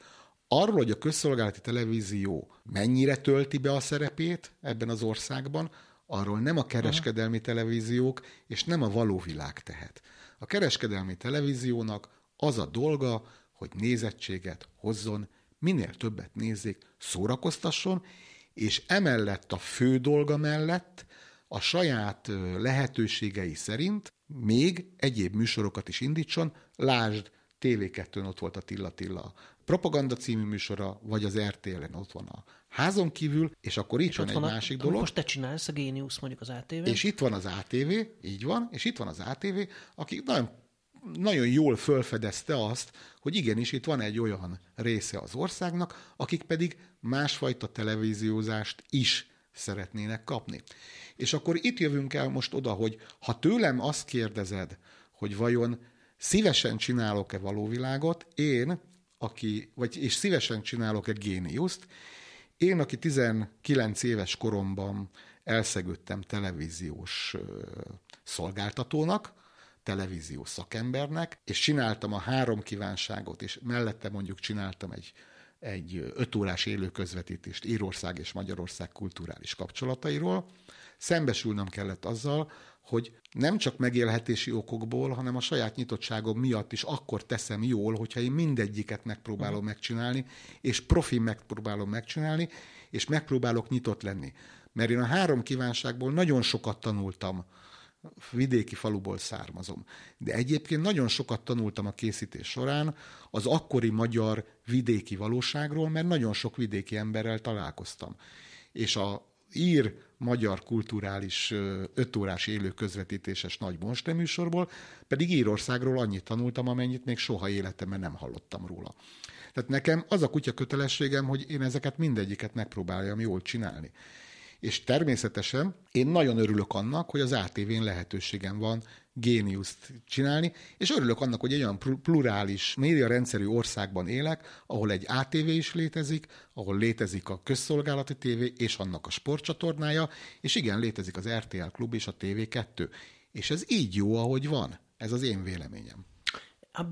Arról, hogy a közszolgálati televízió mennyire tölti be a szerepét ebben az országban, arról nem a kereskedelmi televíziók és nem a való világ tehet. A kereskedelmi televíziónak az a dolga, hogy nézettséget hozzon, minél többet nézzék, szórakoztasson, és emellett a fő dolga mellett a saját lehetőségei szerint még egyéb műsorokat is indítson, lásd, TV2-n ott volt a Tilla Tilla propaganda című műsora, vagy az RTL-en ott van a házon kívül, és akkor itt és van egy van másik a, dolog. Most te csinálsz a Géniusz mondjuk az ATV. És itt van az ATV, így van, és itt van az ATV, aki nagyon nagyon jól fölfedezte azt, hogy igenis itt van egy olyan része az országnak, akik pedig másfajta televíziózást is szeretnének kapni. És akkor itt jövünk el most oda, hogy ha tőlem azt kérdezed, hogy vajon szívesen csinálok-e valóvilágot, én, aki, vagy és szívesen csinálok egy géniuszt, én, aki 19 éves koromban elszegődtem televíziós szolgáltatónak, televíziós szakembernek, és csináltam a három kívánságot, és mellette mondjuk csináltam egy, egy öt órás élő közvetítést Írország és Magyarország kulturális kapcsolatairól, szembesülnöm kellett azzal, hogy nem csak megélhetési okokból, hanem a saját nyitottságom miatt is akkor teszem jól, hogyha én mindegyiket megpróbálom megcsinálni, és profi megpróbálom megcsinálni, és megpróbálok nyitott lenni. Mert én a három kívánságból nagyon sokat tanultam vidéki faluból származom. De egyébként nagyon sokat tanultam a készítés során az akkori magyar vidéki valóságról, mert nagyon sok vidéki emberrel találkoztam. És a ír magyar kulturális ötórás élő közvetítéses nagy műsorból, pedig Írországról annyit tanultam, amennyit még soha életemben nem hallottam róla. Tehát nekem az a kutya kötelességem, hogy én ezeket mindegyiket megpróbáljam jól csinálni. És természetesen én nagyon örülök annak, hogy az ATV-n lehetőségem van géniuszt csinálni, és örülök annak, hogy egy olyan plurális médiarendszerű országban élek, ahol egy ATV is létezik, ahol létezik a közszolgálati tévé és annak a sportcsatornája, és igen, létezik az RTL klub és a TV2. És ez így jó, ahogy van. Ez az én véleményem.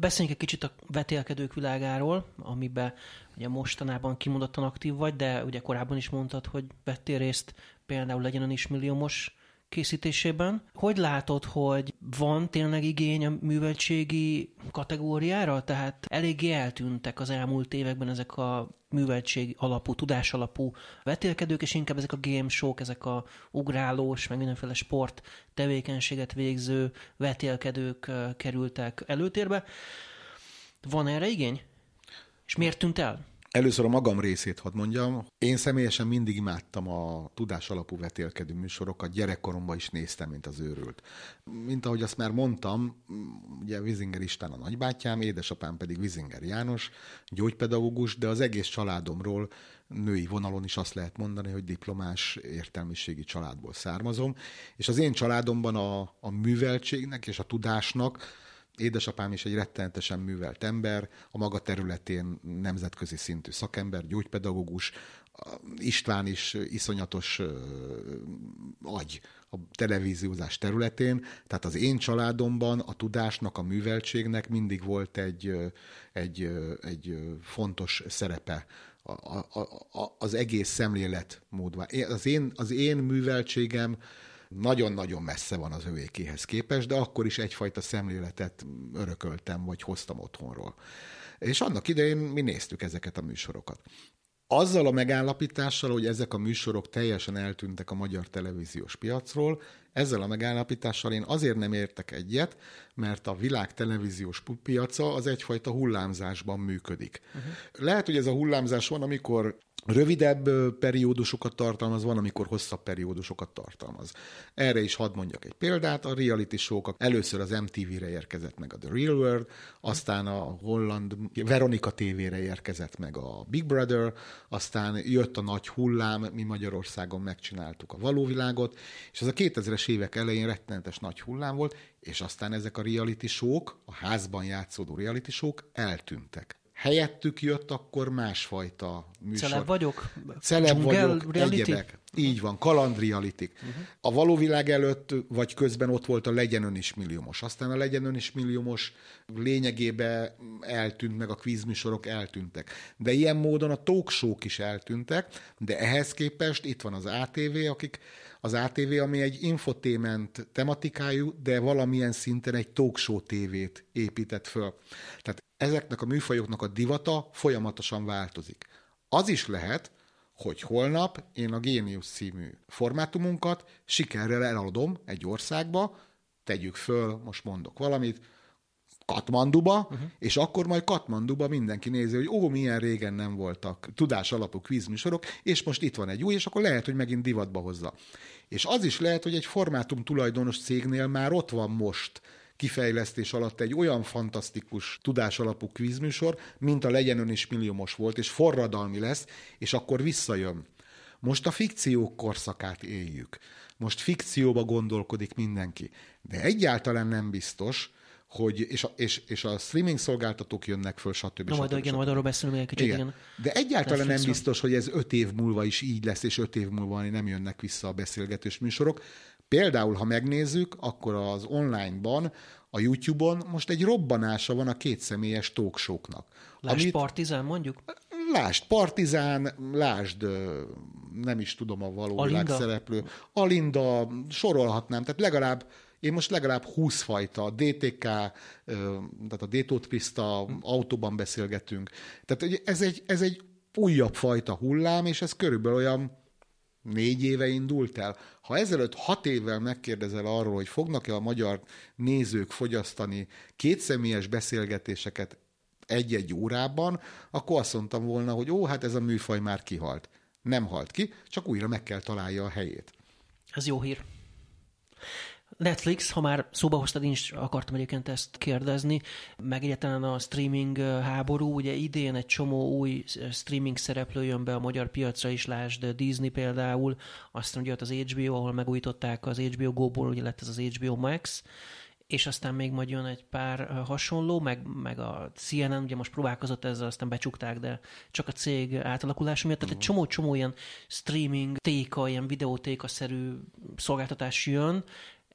Beszéljünk egy kicsit a vetélkedők világáról, amiben ugye mostanában kimondottan aktív vagy, de ugye korábban is mondtad, hogy vettél részt például legyen is milliómos készítésében. Hogy látod, hogy van tényleg igény a műveltségi kategóriára? Tehát eléggé eltűntek az elmúlt években ezek a műveltség alapú, tudás alapú vetélkedők, és inkább ezek a game show ezek a ugrálós, meg mindenféle sport tevékenységet végző vetélkedők kerültek előtérbe. Van erre igény? És miért tűnt el? Először a magam részét hadd mondjam. Én személyesen mindig imádtam a tudás alapú vetélkedő műsorokat, gyerekkoromban is néztem, mint az őrült. Mint ahogy azt már mondtam, ugye Vizinger István a nagybátyám, édesapám pedig Vizinger János, gyógypedagógus, de az egész családomról női vonalon is azt lehet mondani, hogy diplomás értelmiségi családból származom, és az én családomban a, a műveltségnek és a tudásnak Édesapám is egy rettenetesen művelt ember, a maga területén nemzetközi szintű szakember, gyógypedagógus, István is iszonyatos agy a televíziózás területén, tehát az én családomban a tudásnak, a műveltségnek mindig volt egy, egy, egy fontos szerepe a, a, a, az egész szemléletmódban. Az én, az én műveltségem nagyon-nagyon messze van az övékéhez képest, de akkor is egyfajta szemléletet örököltem, vagy hoztam otthonról. És annak idején mi néztük ezeket a műsorokat. Azzal a megállapítással, hogy ezek a műsorok teljesen eltűntek a magyar televíziós piacról, ezzel a megállapítással én azért nem értek egyet, mert a világ televíziós piaca az egyfajta hullámzásban működik. Uh-huh. Lehet, hogy ez a hullámzás van, amikor rövidebb periódusokat tartalmaz, van, amikor hosszabb periódusokat tartalmaz. Erre is hadd mondjak egy példát, a reality show először az MTV-re érkezett meg a The Real World, aztán a holland Veronika TV-re érkezett meg a Big Brother, aztán jött a nagy hullám, mi Magyarországon megcsináltuk a való világot, és ez a 2000-es évek elején rettenetes nagy hullám volt, és aztán ezek a reality show a házban játszódó reality show eltűntek helyettük jött akkor másfajta műsor. Celeb vagyok? Celeb vagyok, reality? egyebek. Így van, kalandrialitik. Uh-huh. A való világ előtt, vagy közben ott volt a Legyen ön is milliómos. Aztán a Legyen ön is milliómos lényegében eltűnt, meg a kvízműsorok eltűntek. De ilyen módon a talk is eltűntek, de ehhez képest itt van az ATV, akik az ATV, ami egy infotainment tematikájú, de valamilyen szinten egy show tévét épített föl. Tehát ezeknek a műfajoknak a divata folyamatosan változik. Az is lehet, hogy holnap én a Genius című formátumunkat sikerrel eladom egy országba, tegyük föl, most mondok valamit, Katmanduba, uh-huh. és akkor majd Katmanduba mindenki nézi, hogy ó, milyen régen nem voltak tudás alapú kvízműsorok, és most itt van egy új, és akkor lehet, hogy megint divatba hozza. És az is lehet, hogy egy formátum tulajdonos cégnél már ott van most kifejlesztés alatt egy olyan fantasztikus tudásalapú kvízműsor, mint a Legyen ön is milliómos volt, és forradalmi lesz, és akkor visszajön. Most a fikciók korszakát éljük. Most fikcióba gondolkodik mindenki. De egyáltalán nem biztos, hogy, és a, és, és a streaming szolgáltatók jönnek föl, stb. Na, majd, igen, majd arról beszélünk egy kicsit, igen. igen. De egyáltalán nem biztos, hogy ez öt év múlva is így lesz, és öt év múlva nem jönnek vissza a beszélgetős műsorok. Például, ha megnézzük, akkor az online-ban, a YouTube-on most egy robbanása van a kétszemélyes talkshowknak. Lásd amit, Partizán, mondjuk? Lásd Partizán, lásd, nem is tudom a való Alinda. szereplő, Alinda, sorolhatnám, tehát legalább én most legalább 20 fajta, DTK, tehát a Détót Krista, autóban beszélgetünk. Tehát ez egy, ez egy újabb fajta hullám, és ez körülbelül olyan négy éve indult el. Ha ezelőtt hat évvel megkérdezel arról, hogy fognak-e a magyar nézők fogyasztani kétszemélyes beszélgetéseket egy-egy órában, akkor azt mondtam volna, hogy ó, hát ez a műfaj már kihalt. Nem halt ki, csak újra meg kell találja a helyét. Ez jó hír. Netflix, ha már szóba hoztad, én is akartam egyébként ezt kérdezni, meg egyáltalán a streaming háború, ugye idén egy csomó új streaming szereplő jön be a magyar piacra is, lásd Disney például, aztán ugye ott az HBO, ahol megújították az HBO Go-ból, ugye lett ez az HBO Max, és aztán még majd jön egy pár hasonló, meg, meg a CNN ugye most próbálkozott ezzel, aztán becsukták, de csak a cég átalakulása miatt, tehát egy csomó-csomó ilyen streaming téka, ilyen videótéka-szerű szolgáltatás jön,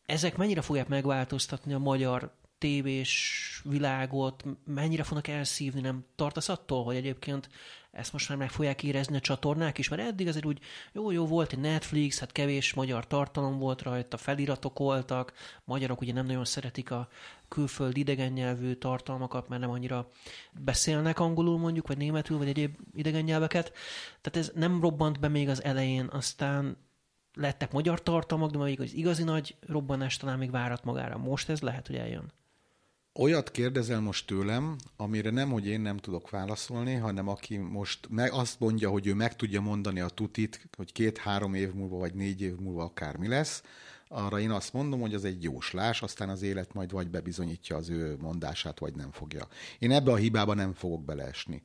ezek mennyire fogják megváltoztatni a magyar tévés világot, mennyire fognak elszívni, nem tartasz attól, hogy egyébként ezt most már meg fogják érezni a csatornák is, mert eddig azért úgy jó-jó volt egy Netflix, hát kevés magyar tartalom volt rajta, feliratok voltak, magyarok ugye nem nagyon szeretik a külföldi idegen nyelvű tartalmakat, mert nem annyira beszélnek angolul mondjuk, vagy németül, vagy egyéb idegen nyelveket. Tehát ez nem robbant be még az elején, aztán lettek magyar tartalmak, de még az igazi nagy robbanás talán még várat magára. Most ez lehet, hogy eljön. Olyat kérdezel most tőlem, amire nem, hogy én nem tudok válaszolni, hanem aki most meg azt mondja, hogy ő meg tudja mondani a tutit, hogy két-három év múlva, vagy négy év múlva akár mi lesz, arra én azt mondom, hogy az egy jóslás, aztán az élet majd vagy bebizonyítja az ő mondását, vagy nem fogja. Én ebbe a hibába nem fogok beleesni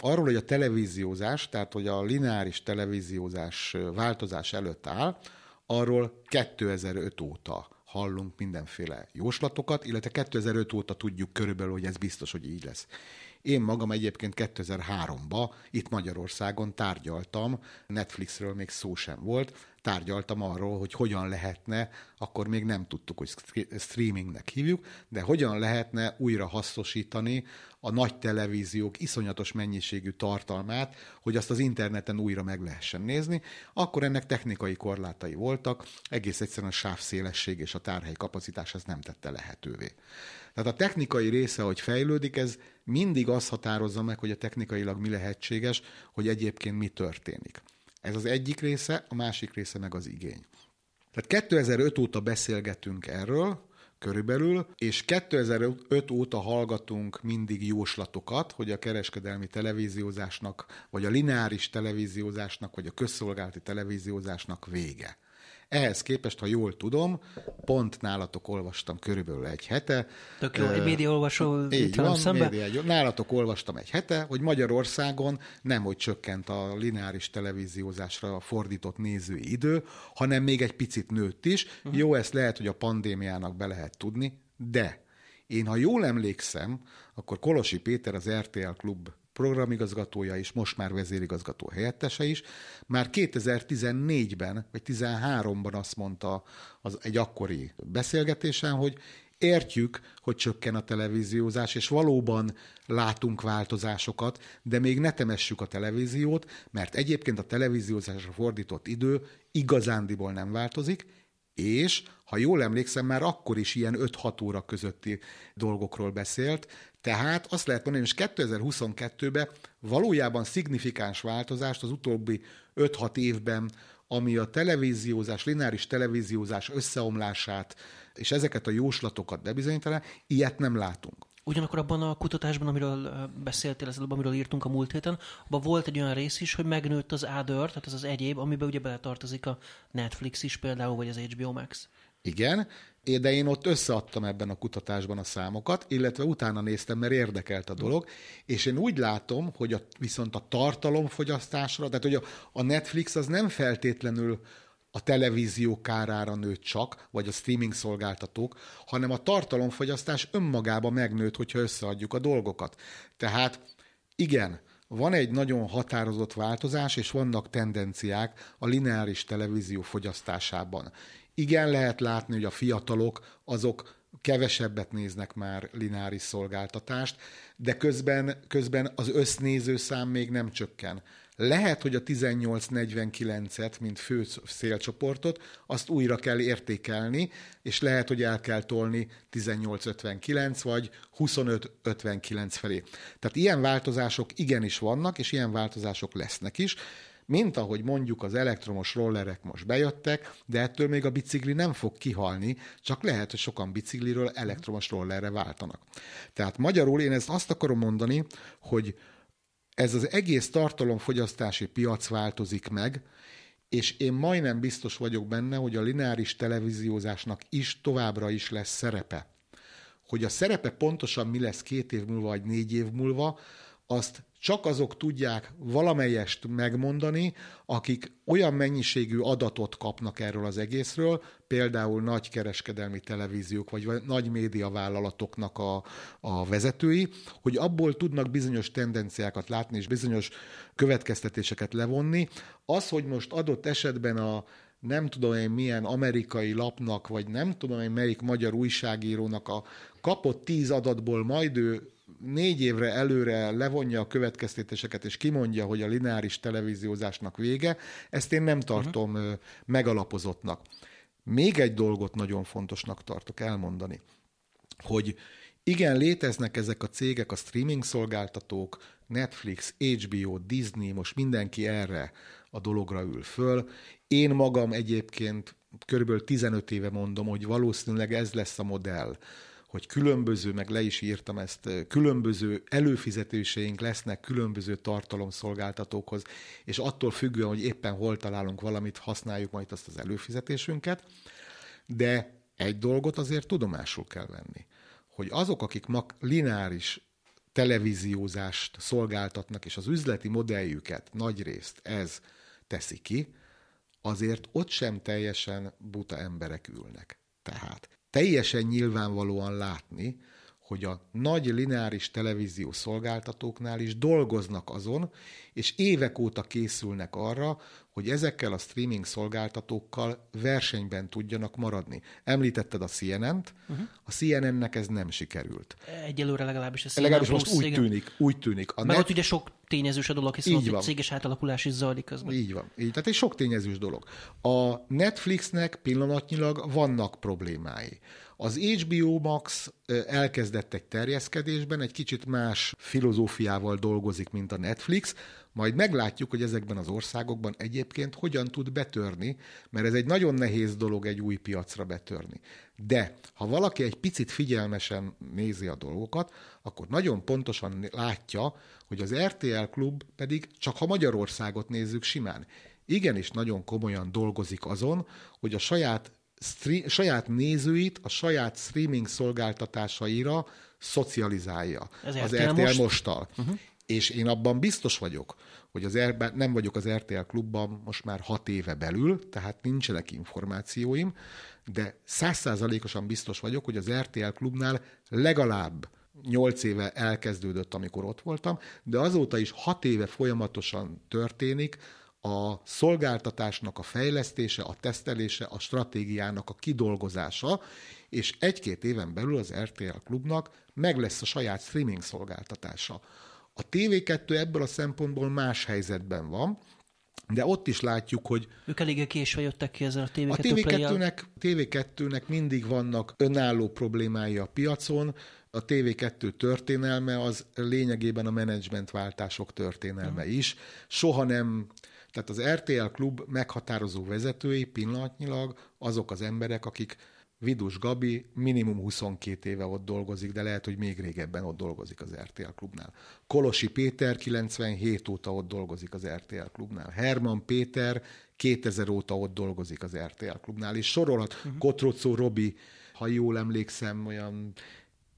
arról, hogy a televíziózás, tehát hogy a lineáris televíziózás változás előtt áll, arról 2005 óta hallunk mindenféle jóslatokat, illetve 2005 óta tudjuk körülbelül, hogy ez biztos, hogy így lesz. Én magam egyébként 2003-ban itt Magyarországon tárgyaltam, Netflixről még szó sem volt, tárgyaltam arról, hogy hogyan lehetne, akkor még nem tudtuk, hogy streamingnek hívjuk, de hogyan lehetne újra hasznosítani a nagy televíziók iszonyatos mennyiségű tartalmát, hogy azt az interneten újra meg lehessen nézni, akkor ennek technikai korlátai voltak, egész egyszerűen a sávszélesség és a tárhely kapacitás ez nem tette lehetővé. Tehát a technikai része, hogy fejlődik, ez mindig az határozza meg, hogy a technikailag mi lehetséges, hogy egyébként mi történik. Ez az egyik része, a másik része meg az igény. Tehát 2005 óta beszélgetünk erről, körülbelül, és 2005 óta hallgatunk mindig jóslatokat, hogy a kereskedelmi televíziózásnak, vagy a lineáris televíziózásnak, vagy a közszolgálati televíziózásnak vége. Ehhez képest, ha jól tudom, pont nálatok olvastam körülbelül egy hete. Tök jó, egy média olvasó így van, szembe. Média, nálatok olvastam egy hete, hogy Magyarországon nem, hogy csökkent a lineáris televíziózásra fordított nézői idő, hanem még egy picit nőtt is. Uh-huh. Jó, ezt lehet, hogy a pandémiának be lehet tudni, de én, ha jól emlékszem, akkor Kolosi Péter, az RTL Klub programigazgatója is, most már vezérigazgató helyettese is, már 2014-ben, vagy 2013-ban azt mondta az egy akkori beszélgetésen, hogy értjük, hogy csökken a televíziózás, és valóban látunk változásokat, de még ne temessük a televíziót, mert egyébként a televíziózásra fordított idő igazándiból nem változik, és ha jól emlékszem, már akkor is ilyen 5-6 óra közötti dolgokról beszélt, tehát azt lehet mondani, hogy 2022-ben valójában szignifikáns változást az utóbbi 5-6 évben, ami a televíziózás, lineáris televíziózás összeomlását és ezeket a jóslatokat bebizonyítaná, ilyet nem látunk. Ugyanakkor abban a kutatásban, amiről beszéltél, ezzel, amiről írtunk a múlt héten, abban volt egy olyan rész is, hogy megnőtt az ádör, tehát ez az egyéb, amiben ugye beletartozik a Netflix is például, vagy az HBO Max. Igen, de én ott összeadtam ebben a kutatásban a számokat, illetve utána néztem, mert érdekelt a dolog, és én úgy látom, hogy a, viszont a tartalomfogyasztásra, tehát hogy a, a Netflix az nem feltétlenül a televízió kárára nőtt csak, vagy a streaming szolgáltatók, hanem a tartalomfogyasztás önmagába megnőtt, hogyha összeadjuk a dolgokat. Tehát igen, van egy nagyon határozott változás, és vannak tendenciák a lineáris televízió fogyasztásában. Igen, lehet látni, hogy a fiatalok azok kevesebbet néznek már lineáris szolgáltatást, de közben, közben az össznéző szám még nem csökken. Lehet, hogy a 1849-et, mint fő szélcsoportot, azt újra kell értékelni, és lehet, hogy el kell tolni 1859 vagy 2559 felé. Tehát ilyen változások igenis vannak, és ilyen változások lesznek is mint ahogy mondjuk az elektromos rollerek most bejöttek, de ettől még a bicikli nem fog kihalni, csak lehet, hogy sokan bicikliről elektromos rollerre váltanak. Tehát magyarul én ezt azt akarom mondani, hogy ez az egész tartalomfogyasztási piac változik meg, és én majdnem biztos vagyok benne, hogy a lineáris televíziózásnak is továbbra is lesz szerepe. Hogy a szerepe pontosan mi lesz két év múlva, vagy négy év múlva, azt csak azok tudják valamelyest megmondani, akik olyan mennyiségű adatot kapnak erről az egészről, például nagy kereskedelmi televíziók, vagy nagy médiavállalatoknak a, a vezetői, hogy abból tudnak bizonyos tendenciákat látni, és bizonyos következtetéseket levonni. Az, hogy most adott esetben a nem tudom én milyen amerikai lapnak, vagy nem tudom én melyik magyar újságírónak a kapott tíz adatból majd ő négy évre előre levonja a következtetéseket, és kimondja, hogy a lineáris televíziózásnak vége, ezt én nem tartom uh-huh. megalapozottnak. Még egy dolgot nagyon fontosnak tartok elmondani, hogy igen, léteznek ezek a cégek, a streaming szolgáltatók, Netflix, HBO, Disney, most mindenki erre a dologra ül föl. Én magam egyébként körülbelül 15 éve mondom, hogy valószínűleg ez lesz a modell hogy különböző, meg le is írtam ezt, különböző előfizetéseink lesznek különböző tartalomszolgáltatókhoz, és attól függően, hogy éppen hol találunk valamit, használjuk majd azt az előfizetésünket. De egy dolgot azért tudomásul kell venni, hogy azok, akik ma lineáris televíziózást szolgáltatnak, és az üzleti modelljüket nagy részt ez teszi ki, azért ott sem teljesen buta emberek ülnek. Tehát teljesen nyilvánvalóan látni, hogy a nagy lineáris televízió szolgáltatóknál is dolgoznak azon, és évek óta készülnek arra, hogy ezekkel a streaming szolgáltatókkal versenyben tudjanak maradni. Említetted a CNN-t, uh-huh. a CNN-nek ez nem sikerült. Egyelőre legalábbis a CNN Legalábbis most úgy igen. tűnik, úgy tűnik. A Meg net... ott ugye sok tényezős a dolog, hiszen Így ott van. céges átalakulás is zajlik közben. Így van. Így, tehát egy sok tényezős dolog. A Netflixnek pillanatnyilag vannak problémái. Az HBO Max elkezdett egy terjeszkedésben, egy kicsit más filozófiával dolgozik, mint a Netflix, majd meglátjuk, hogy ezekben az országokban egyébként hogyan tud betörni, mert ez egy nagyon nehéz dolog egy új piacra betörni. De ha valaki egy picit figyelmesen nézi a dolgokat, akkor nagyon pontosan látja, hogy az RTL klub pedig csak ha Magyarországot nézzük simán, igenis nagyon komolyan dolgozik azon, hogy a saját stream, saját nézőit a saját streaming szolgáltatásaira szocializálja. Ez az RTL, RTL most? mosttal. Uh-huh. És én abban biztos vagyok, hogy az R, nem vagyok az RTL klubban most már hat éve belül, tehát nincsenek információim, de százszázalékosan biztos vagyok, hogy az RTL klubnál legalább nyolc éve elkezdődött, amikor ott voltam, de azóta is hat éve folyamatosan történik a szolgáltatásnak a fejlesztése, a tesztelése, a stratégiának a kidolgozása, és egy-két éven belül az RTL klubnak meg lesz a saját streaming szolgáltatása. A TV2 ebből a szempontból más helyzetben van, de ott is látjuk, hogy... Ők eléggé késve jöttek ki ezzel a TV2 A TV2-nek, TV2-nek mindig vannak önálló problémái a piacon, a TV2 történelme az lényegében a menedzsmentváltások történelme uh-huh. is. Soha nem tehát az RTL klub meghatározó vezetői pillanatnyilag azok az emberek, akik Vidus Gabi minimum 22 éve ott dolgozik, de lehet, hogy még régebben ott dolgozik az RTL klubnál. Kolosi Péter 97 óta ott dolgozik az RTL klubnál. Herman Péter 2000 óta ott dolgozik az RTL klubnál, és sorolhat uh-huh. Kotrocó Robi, ha jól emlékszem, olyan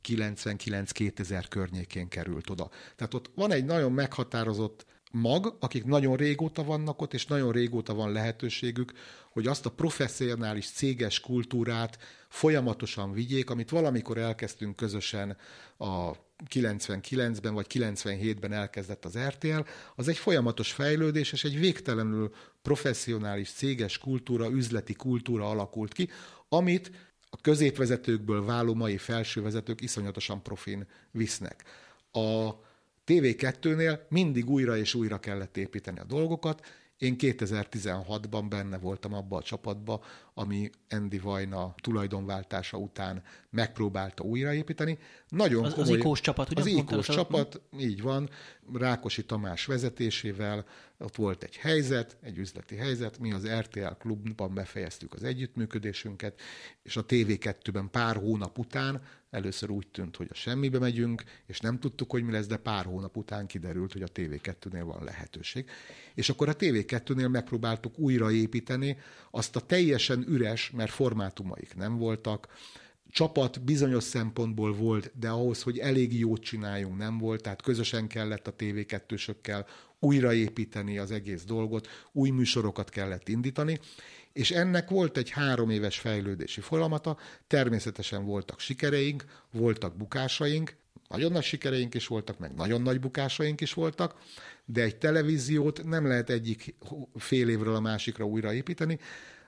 99-2000 környékén került oda. Tehát ott van egy nagyon meghatározott mag, akik nagyon régóta vannak ott, és nagyon régóta van lehetőségük, hogy azt a professzionális céges kultúrát folyamatosan vigyék, amit valamikor elkezdtünk közösen a 99-ben vagy 97-ben elkezdett az RTL, az egy folyamatos fejlődés, és egy végtelenül professzionális céges kultúra, üzleti kultúra alakult ki, amit a középvezetőkből váló mai felsővezetők iszonyatosan profin visznek. A TV2-nél mindig újra és újra kellett építeni a dolgokat. Én 2016-ban benne voltam abba a csapatba, ami Andy Vajna tulajdonváltása után megpróbálta újraépíteni. Nagyon az, komoly, az ikós csapat, ugye? Az ikós csapat, így van, Rákosi Tamás vezetésével, ott volt egy helyzet, egy üzleti helyzet, mi az RTL klubban befejeztük az együttműködésünket, és a TV2-ben pár hónap után először úgy tűnt, hogy a semmibe megyünk, és nem tudtuk, hogy mi lesz, de pár hónap után kiderült, hogy a TV2-nél van lehetőség. És akkor a TV2-nél megpróbáltuk újraépíteni azt a teljesen üres, mert formátumaik nem voltak, csapat bizonyos szempontból volt, de ahhoz, hogy elég jót csináljunk, nem volt, tehát közösen kellett a TV2-sökkel újraépíteni az egész dolgot, új műsorokat kellett indítani, és ennek volt egy három éves fejlődési folyamata, természetesen voltak sikereink, voltak bukásaink, nagyon nagy sikereink is voltak, meg nagyon nagy bukásaink is voltak, de egy televíziót nem lehet egyik fél évről a másikra újraépíteni,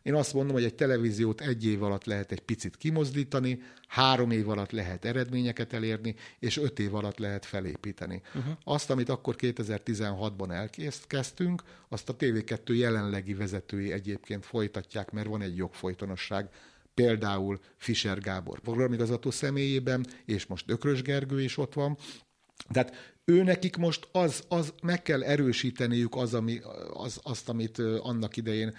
én azt mondom, hogy egy televíziót egy év alatt lehet egy picit kimozdítani, három év alatt lehet eredményeket elérni, és öt év alatt lehet felépíteni. Uh-huh. Azt, amit akkor 2016-ban elkezdtünk, azt a TV2 jelenlegi vezetői egyébként folytatják, mert van egy jogfolytonosság, például Fischer Gábor programigazgató személyében, és most Ökrös Gergő is ott van, tehát ő nekik most az, az meg kell erősíteniük az, ami, az, azt, amit annak idején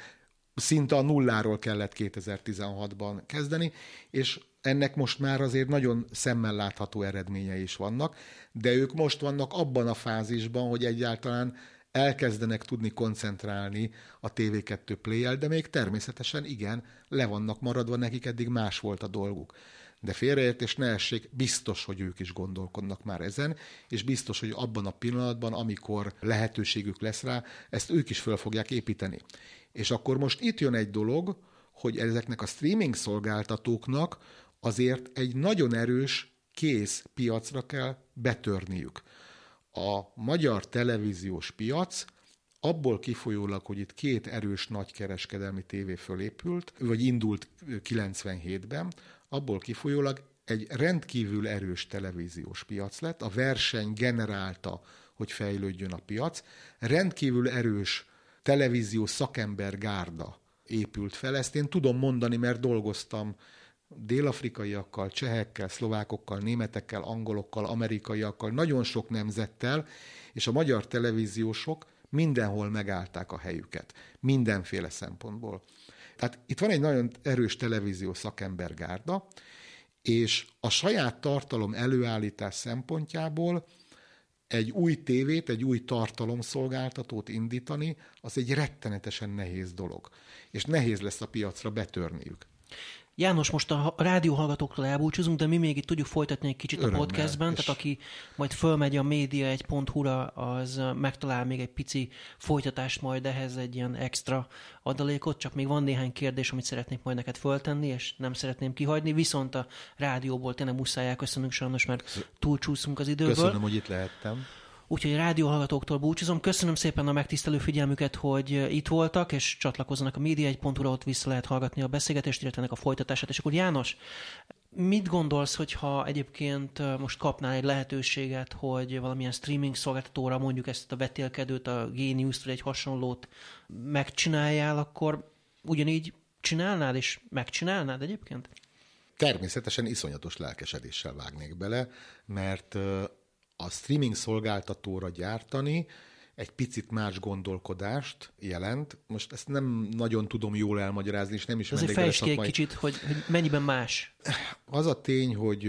szinte a nulláról kellett 2016-ban kezdeni, és ennek most már azért nagyon szemmel látható eredményei is vannak, de ők most vannak abban a fázisban, hogy egyáltalán elkezdenek tudni koncentrálni a TV2 play de még természetesen igen, le vannak maradva, nekik eddig más volt a dolguk. De félreértés ne essék, biztos, hogy ők is gondolkodnak már ezen, és biztos, hogy abban a pillanatban, amikor lehetőségük lesz rá, ezt ők is föl fogják építeni. És akkor most itt jön egy dolog, hogy ezeknek a streaming szolgáltatóknak azért egy nagyon erős kész piacra kell betörniük. A magyar televíziós piac abból kifolyólag, hogy itt két erős nagykereskedelmi tévé fölépült, vagy indult 97-ben, abból kifolyólag egy rendkívül erős televíziós piac lett, a verseny generálta, hogy fejlődjön a piac, rendkívül erős televízió szakember gárda épült fel. Ezt én tudom mondani, mert dolgoztam délafrikaiakkal, csehekkel, szlovákokkal, németekkel, angolokkal, amerikaiakkal, nagyon sok nemzettel, és a magyar televíziósok mindenhol megállták a helyüket, mindenféle szempontból. Tehát itt van egy nagyon erős televízió szakembergárda, és a saját tartalom előállítás szempontjából egy új tévét, egy új tartalomszolgáltatót indítani, az egy rettenetesen nehéz dolog. És nehéz lesz a piacra betörniük. János, most a rádióhallgatóktól elbúcsúzunk, de mi még itt tudjuk folytatni egy kicsit Örömmel, a podcastben, tehát aki majd fölmegy a média egy ra az megtalál még egy pici folytatást majd ehhez egy ilyen extra adalékot, csak még van néhány kérdés, amit szeretnék majd neked föltenni, és nem szeretném kihagyni, viszont a rádióból tényleg muszáj elköszönünk sajnos, mert túlcsúszunk az időből. Köszönöm, hogy itt lehettem. Úgyhogy rádióhallgatóktól búcsúzom. Köszönöm szépen a megtisztelő figyelmüket, hogy itt voltak, és csatlakozzanak a média egy pontra, ott vissza lehet hallgatni a beszélgetést, illetve ennek a folytatását. És akkor János, mit gondolsz, hogyha egyébként most kapnál egy lehetőséget, hogy valamilyen streaming szolgáltatóra mondjuk ezt a vetélkedőt, a Genius-t vagy egy hasonlót megcsináljál, akkor ugyanígy csinálnád és megcsinálnád egyébként? Természetesen iszonyatos lelkesedéssel vágnék bele, mert a streaming szolgáltatóra gyártani egy picit más gondolkodást jelent. Most ezt nem nagyon tudom jól elmagyarázni, és nem is Azért fejtsd ki egy kicsit, hogy, hogy mennyiben más. Az a tény, hogy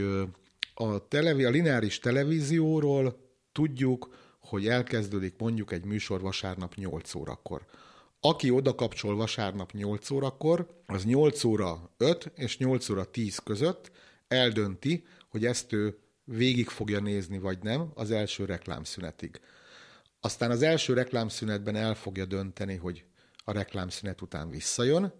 a, televi, a lineáris televízióról tudjuk, hogy elkezdődik mondjuk egy műsor vasárnap 8 órakor. Aki oda kapcsol vasárnap 8 órakor, az 8 óra 5 és 8 óra 10 között eldönti, hogy ezt ő végig fogja nézni, vagy nem, az első reklámszünetig. Aztán az első reklámszünetben el fogja dönteni, hogy a reklámszünet után visszajön,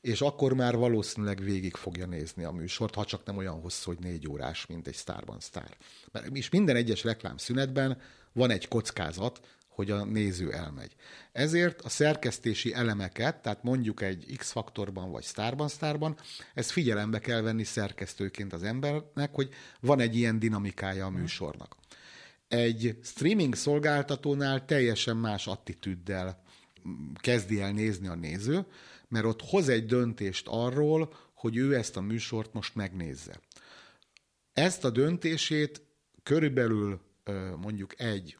és akkor már valószínűleg végig fogja nézni a műsort, ha csak nem olyan hosszú, hogy négy órás, mint egy Starban Star. Mert és minden egyes reklámszünetben van egy kockázat, hogy a néző elmegy. Ezért a szerkesztési elemeket, tehát mondjuk egy X-faktorban vagy Starban Starban, ezt figyelembe kell venni szerkesztőként az embernek, hogy van egy ilyen dinamikája a műsornak. Egy streaming szolgáltatónál teljesen más attitűddel kezdi el nézni a néző, mert ott hoz egy döntést arról, hogy ő ezt a műsort most megnézze. Ezt a döntését körülbelül mondjuk egy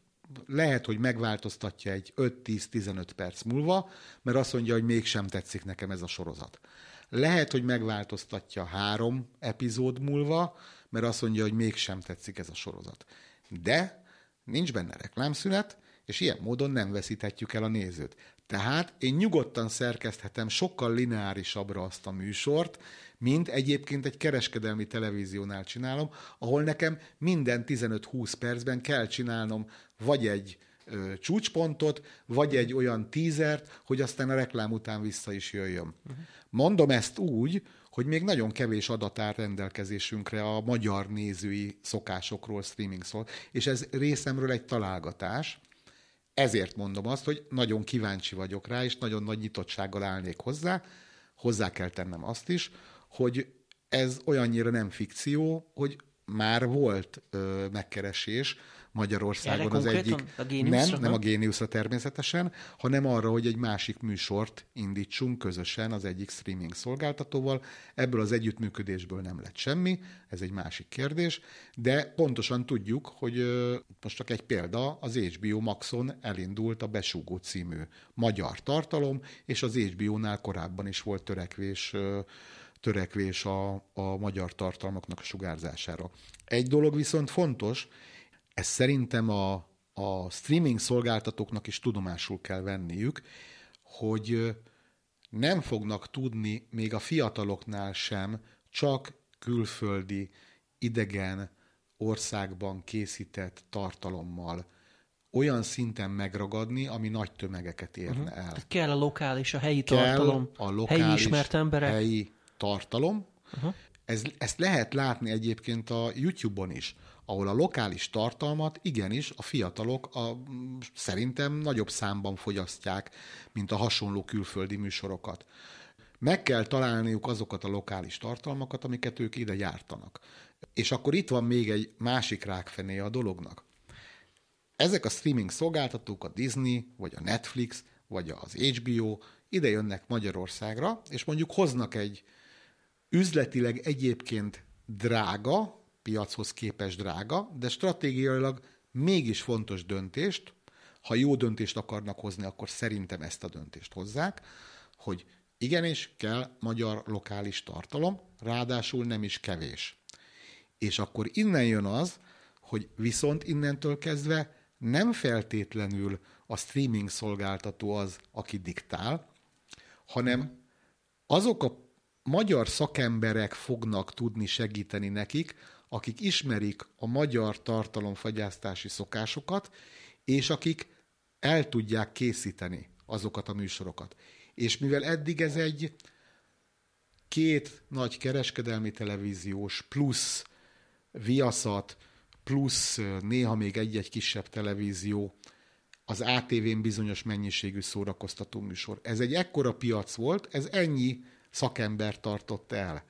lehet, hogy megváltoztatja egy 5-10-15 perc múlva, mert azt mondja, hogy mégsem tetszik nekem ez a sorozat. Lehet, hogy megváltoztatja három epizód múlva, mert azt mondja, hogy mégsem tetszik ez a sorozat. De nincs benne reklámszünet, és ilyen módon nem veszíthetjük el a nézőt. Tehát én nyugodtan szerkeszthetem sokkal lineárisabbra azt a műsort, mint egyébként egy kereskedelmi televíziónál csinálom, ahol nekem minden 15-20 percben kell csinálnom vagy egy ö, csúcspontot, vagy egy olyan tízert, hogy aztán a reklám után vissza is jöjjön. Uh-huh. Mondom ezt úgy, hogy még nagyon kevés adat áll rendelkezésünkre a magyar nézői szokásokról streaming szól, és ez részemről egy találgatás, ezért mondom azt, hogy nagyon kíváncsi vagyok rá, és nagyon nagy nyitottsággal állnék hozzá. Hozzá kell tennem azt is, hogy ez olyannyira nem fikció, hogy már volt ö, megkeresés Magyarországon az egyik. A nem, nem a géniuszra természetesen, hanem arra, hogy egy másik műsort indítsunk közösen az egyik streaming szolgáltatóval. Ebből az együttműködésből nem lett semmi, ez egy másik kérdés, de pontosan tudjuk, hogy most csak egy példa, az HBO Maxon elindult a Besúgó című magyar tartalom, és az HBO-nál korábban is volt törekvés törekvés a, a magyar tartalmaknak a sugárzására. Egy dolog viszont fontos, ez szerintem a, a streaming szolgáltatóknak is tudomásul kell venniük, hogy nem fognak tudni még a fiataloknál sem csak külföldi, idegen országban készített tartalommal olyan szinten megragadni, ami nagy tömegeket érne uh-huh. el. Kell a lokális, a helyi kell tartalom, a lokális, helyi ismert emberek. helyi tartalom. Uh-huh. Ez, ezt lehet látni egyébként a YouTube-on is ahol a lokális tartalmat igenis a fiatalok a, szerintem nagyobb számban fogyasztják, mint a hasonló külföldi műsorokat. Meg kell találniuk azokat a lokális tartalmakat, amiket ők ide gyártanak. És akkor itt van még egy másik rákfené a dolognak. Ezek a streaming szolgáltatók, a Disney, vagy a Netflix, vagy az HBO ide jönnek Magyarországra, és mondjuk hoznak egy üzletileg egyébként drága, piachoz képes drága, de stratégiailag mégis fontos döntést, ha jó döntést akarnak hozni, akkor szerintem ezt a döntést hozzák, hogy igenis kell magyar lokális tartalom, ráadásul nem is kevés. És akkor innen jön az, hogy viszont innentől kezdve nem feltétlenül a streaming szolgáltató az, aki diktál, hanem azok a magyar szakemberek fognak tudni segíteni nekik, akik ismerik a magyar tartalomfagyasztási szokásokat, és akik el tudják készíteni azokat a műsorokat. És mivel eddig ez egy két nagy kereskedelmi televíziós plusz viaszat, plusz néha még egy-egy kisebb televízió, az ATV-n bizonyos mennyiségű szórakoztató műsor. Ez egy ekkora piac volt, ez ennyi szakember tartott el.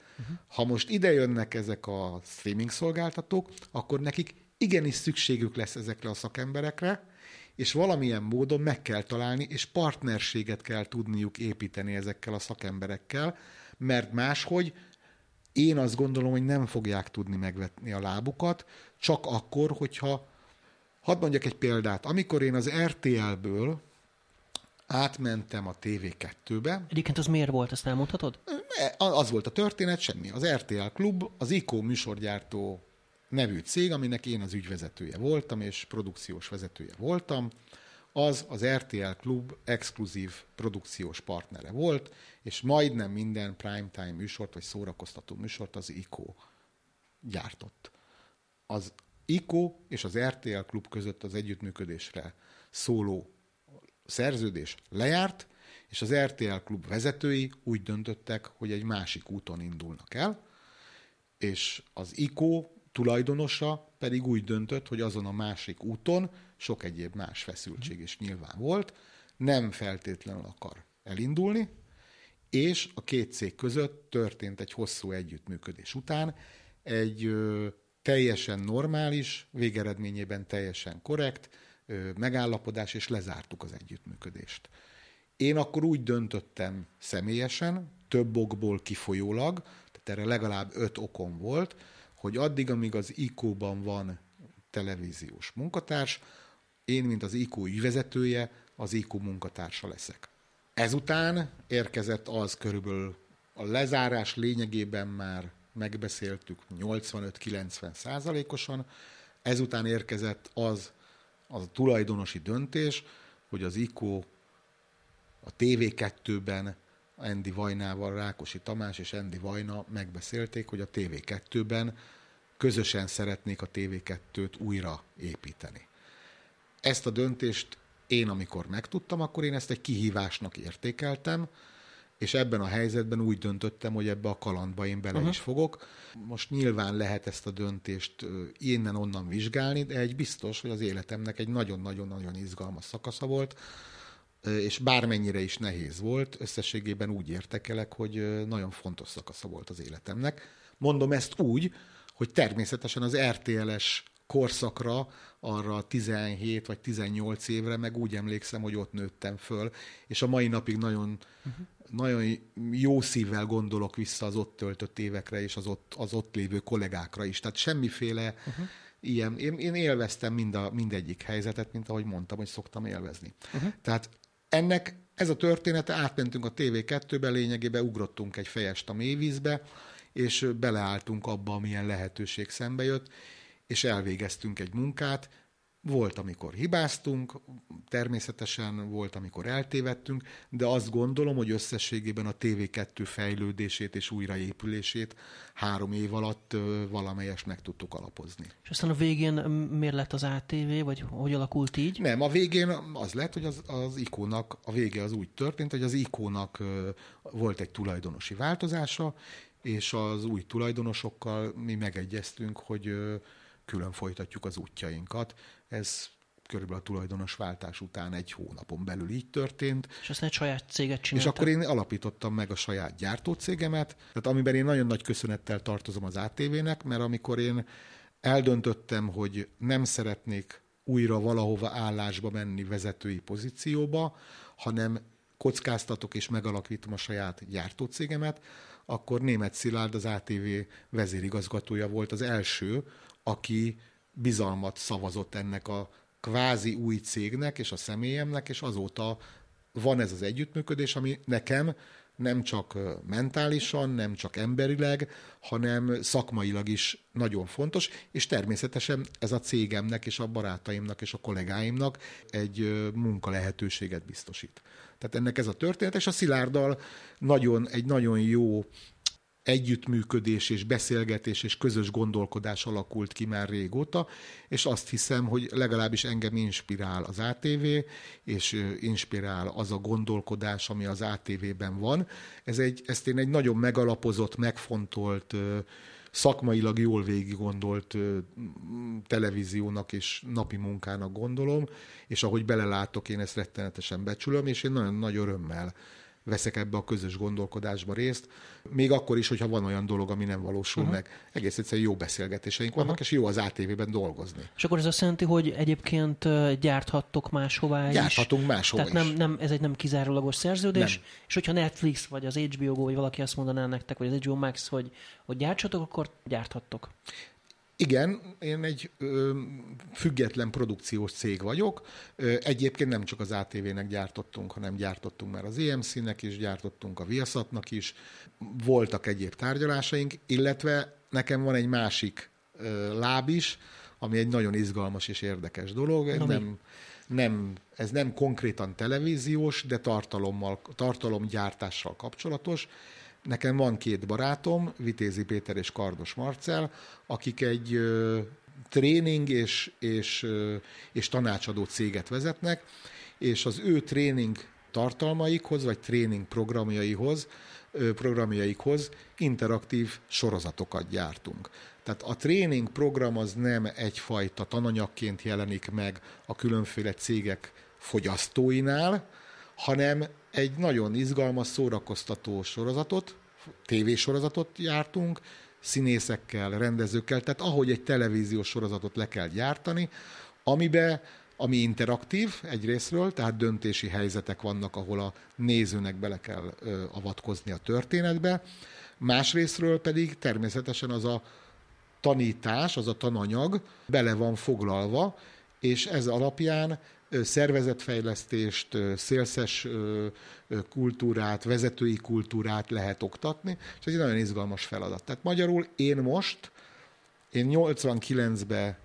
Ha most ide jönnek ezek a streaming szolgáltatók, akkor nekik igenis szükségük lesz ezekre a szakemberekre, és valamilyen módon meg kell találni, és partnerséget kell tudniuk építeni ezekkel a szakemberekkel, mert máshogy én azt gondolom, hogy nem fogják tudni megvetni a lábukat, csak akkor, hogyha, hadd mondjak egy példát, amikor én az RTL-ből átmentem a TV2-be. Egyébként az miért volt, ezt elmondhatod? E, az volt a történet, semmi. Az RTL Klub, az ICO műsorgyártó nevű cég, aminek én az ügyvezetője voltam, és produkciós vezetője voltam, az az RTL Klub exkluzív produkciós partnere volt, és majdnem minden primetime műsort, vagy szórakoztató műsort az ICO gyártott. Az ICO és az RTL Klub között az együttműködésre szóló szerződés lejárt, és az RTL klub vezetői úgy döntöttek, hogy egy másik úton indulnak el, és az ICO tulajdonosa pedig úgy döntött, hogy azon a másik úton sok egyéb más feszültség is nyilván volt, nem feltétlenül akar elindulni, és a két cég között történt egy hosszú együttműködés után egy ö, teljesen normális, végeredményében teljesen korrekt megállapodás, és lezártuk az együttműködést. Én akkor úgy döntöttem személyesen, több okból kifolyólag, tehát erre legalább öt okom volt, hogy addig, amíg az ICO-ban van televíziós munkatárs, én, mint az ICO ügyvezetője, az ICO munkatársa leszek. Ezután érkezett az körülbelül a lezárás lényegében már megbeszéltük 85-90 százalékosan, ezután érkezett az, az a tulajdonosi döntés, hogy az ICO a TV2-ben Endi Vajnával, Rákosi Tamás és Endi Vajna megbeszélték, hogy a TV2-ben közösen szeretnék a TV2-t újra építeni. Ezt a döntést én, amikor megtudtam, akkor én ezt egy kihívásnak értékeltem, és ebben a helyzetben úgy döntöttem, hogy ebbe a kalandba én bele uh-huh. is fogok. Most nyilván lehet ezt a döntést innen-onnan vizsgálni, de egy biztos, hogy az életemnek egy nagyon-nagyon-nagyon izgalmas szakasza volt, és bármennyire is nehéz volt, összességében úgy értekelek, hogy nagyon fontos szakasza volt az életemnek. Mondom ezt úgy, hogy természetesen az RTL-es korszakra, arra 17 vagy 18 évre, meg úgy emlékszem, hogy ott nőttem föl, és a mai napig nagyon, uh-huh. Nagyon jó szívvel gondolok vissza az ott töltött évekre, és az ott, az ott lévő kollégákra is. Tehát semmiféle uh-huh. ilyen, én, én élveztem mind a, mindegyik helyzetet, mint ahogy mondtam, hogy szoktam élvezni. Uh-huh. Tehát ennek ez a története, átmentünk a TV2-be, lényegében ugrottunk egy fejest a mélyvízbe, és beleálltunk abba, amilyen lehetőség szembe jött, és elvégeztünk egy munkát. Volt, amikor hibáztunk, természetesen volt, amikor eltévedtünk, de azt gondolom, hogy összességében a TV2 fejlődését és újraépülését három év alatt valamelyes meg tudtuk alapozni. És aztán a végén miért lett az ATV, vagy hogy alakult így? Nem, a végén az lett, hogy az, az ikónak, a vége az úgy történt, hogy az ikónak volt egy tulajdonosi változása, és az új tulajdonosokkal mi megegyeztünk, hogy külön folytatjuk az útjainkat. Ez körülbelül a tulajdonos váltás után egy hónapon belül így történt. És aztán egy saját céget csináltam. És akkor én alapítottam meg a saját gyártócégemet, tehát amiben én nagyon nagy köszönettel tartozom az ATV-nek, mert amikor én eldöntöttem, hogy nem szeretnék újra valahova állásba menni vezetői pozícióba, hanem kockáztatok és megalakítom a saját gyártócégemet, akkor német Szilárd, az ATV vezérigazgatója volt az első, aki bizalmat szavazott ennek a kvázi új cégnek és a személyemnek, és azóta van ez az együttműködés, ami nekem nem csak mentálisan, nem csak emberileg, hanem szakmailag is nagyon fontos, és természetesen ez a cégemnek és a barátaimnak és a kollégáimnak egy munka lehetőséget biztosít. Tehát ennek ez a történet, és a Szilárdal nagyon, egy nagyon jó együttműködés és beszélgetés és közös gondolkodás alakult ki már régóta, és azt hiszem, hogy legalábbis engem inspirál az ATV, és inspirál az a gondolkodás, ami az ATV-ben van. Ez egy, ezt én egy nagyon megalapozott, megfontolt, szakmailag jól végig gondolt televíziónak és napi munkának gondolom, és ahogy belelátok, én ezt rettenetesen becsülöm, és én nagyon nagy örömmel veszek ebbe a közös gondolkodásba részt, még akkor is, hogyha van olyan dolog, ami nem valósul uh-huh. meg. Egész egyszerűen jó beszélgetéseink vannak, uh-huh. és jó az ATV-ben dolgozni. És akkor ez azt jelenti, hogy egyébként gyárthattok máshová is? Gyárthatunk máshova Tehát nem, nem, ez egy nem kizárólagos szerződés, nem. és hogyha Netflix, vagy az HBO Go, vagy valaki azt mondaná nektek, vagy az HBO Max, hogy, hogy gyártsatok, akkor gyárthattok. Igen, én egy ö, független produkciós cég vagyok. Ö, egyébként nem csak az ATV-nek gyártottunk, hanem gyártottunk már az EMC-nek is, gyártottunk a Viaszatnak is. Voltak egyéb tárgyalásaink, illetve nekem van egy másik ö, láb is, ami egy nagyon izgalmas és érdekes dolog. Na, nem, nem, ez nem konkrétan televíziós, de tartalommal, tartalomgyártással kapcsolatos. Nekem van két barátom, Vitézi Péter és Kardos Marcel, akik egy ö, tréning és, és, ö, és tanácsadó céget vezetnek, és az ő tréning tartalmaikhoz, vagy tréning programjaihoz, ö, programjaikhoz interaktív sorozatokat gyártunk. Tehát a tréning program az nem egyfajta tananyagként jelenik meg a különféle cégek fogyasztóinál, hanem egy nagyon izgalmas, szórakoztató sorozatot, tévésorozatot jártunk, színészekkel, rendezőkkel, tehát ahogy egy televíziós sorozatot le kell gyártani, amibe ami interaktív egyrésztről, tehát döntési helyzetek vannak, ahol a nézőnek bele kell ö, avatkozni a történetbe, másrésztről pedig természetesen az a tanítás, az a tananyag bele van foglalva, és ez alapján szervezetfejlesztést, szélszes kultúrát, vezetői kultúrát lehet oktatni, és ez egy nagyon izgalmas feladat. Tehát magyarul én most, én 89-ben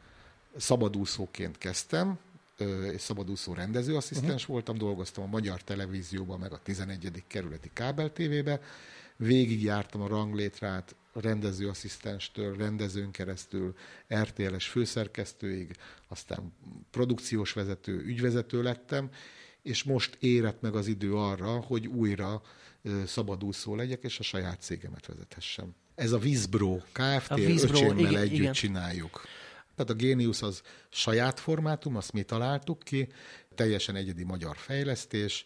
szabadúszóként kezdtem, és szabadúszó rendezőasszisztens uh-huh. voltam, dolgoztam a Magyar Televízióban, meg a 11. kerületi kábel tévébe, végigjártam a ranglétrát rendezőasszisztenstől, rendezőn keresztül, RTL-es főszerkesztőig, aztán produkciós vezető, ügyvezető lettem, és most érett meg az idő arra, hogy újra szabadúszó legyek, és a saját cégemet vezethessem. Ez a Vizbro Kft. A Vizbro, öcsémmel igen, együtt igen. csináljuk. Tehát a Genius az saját formátum, azt mi találtuk ki, teljesen egyedi magyar fejlesztés,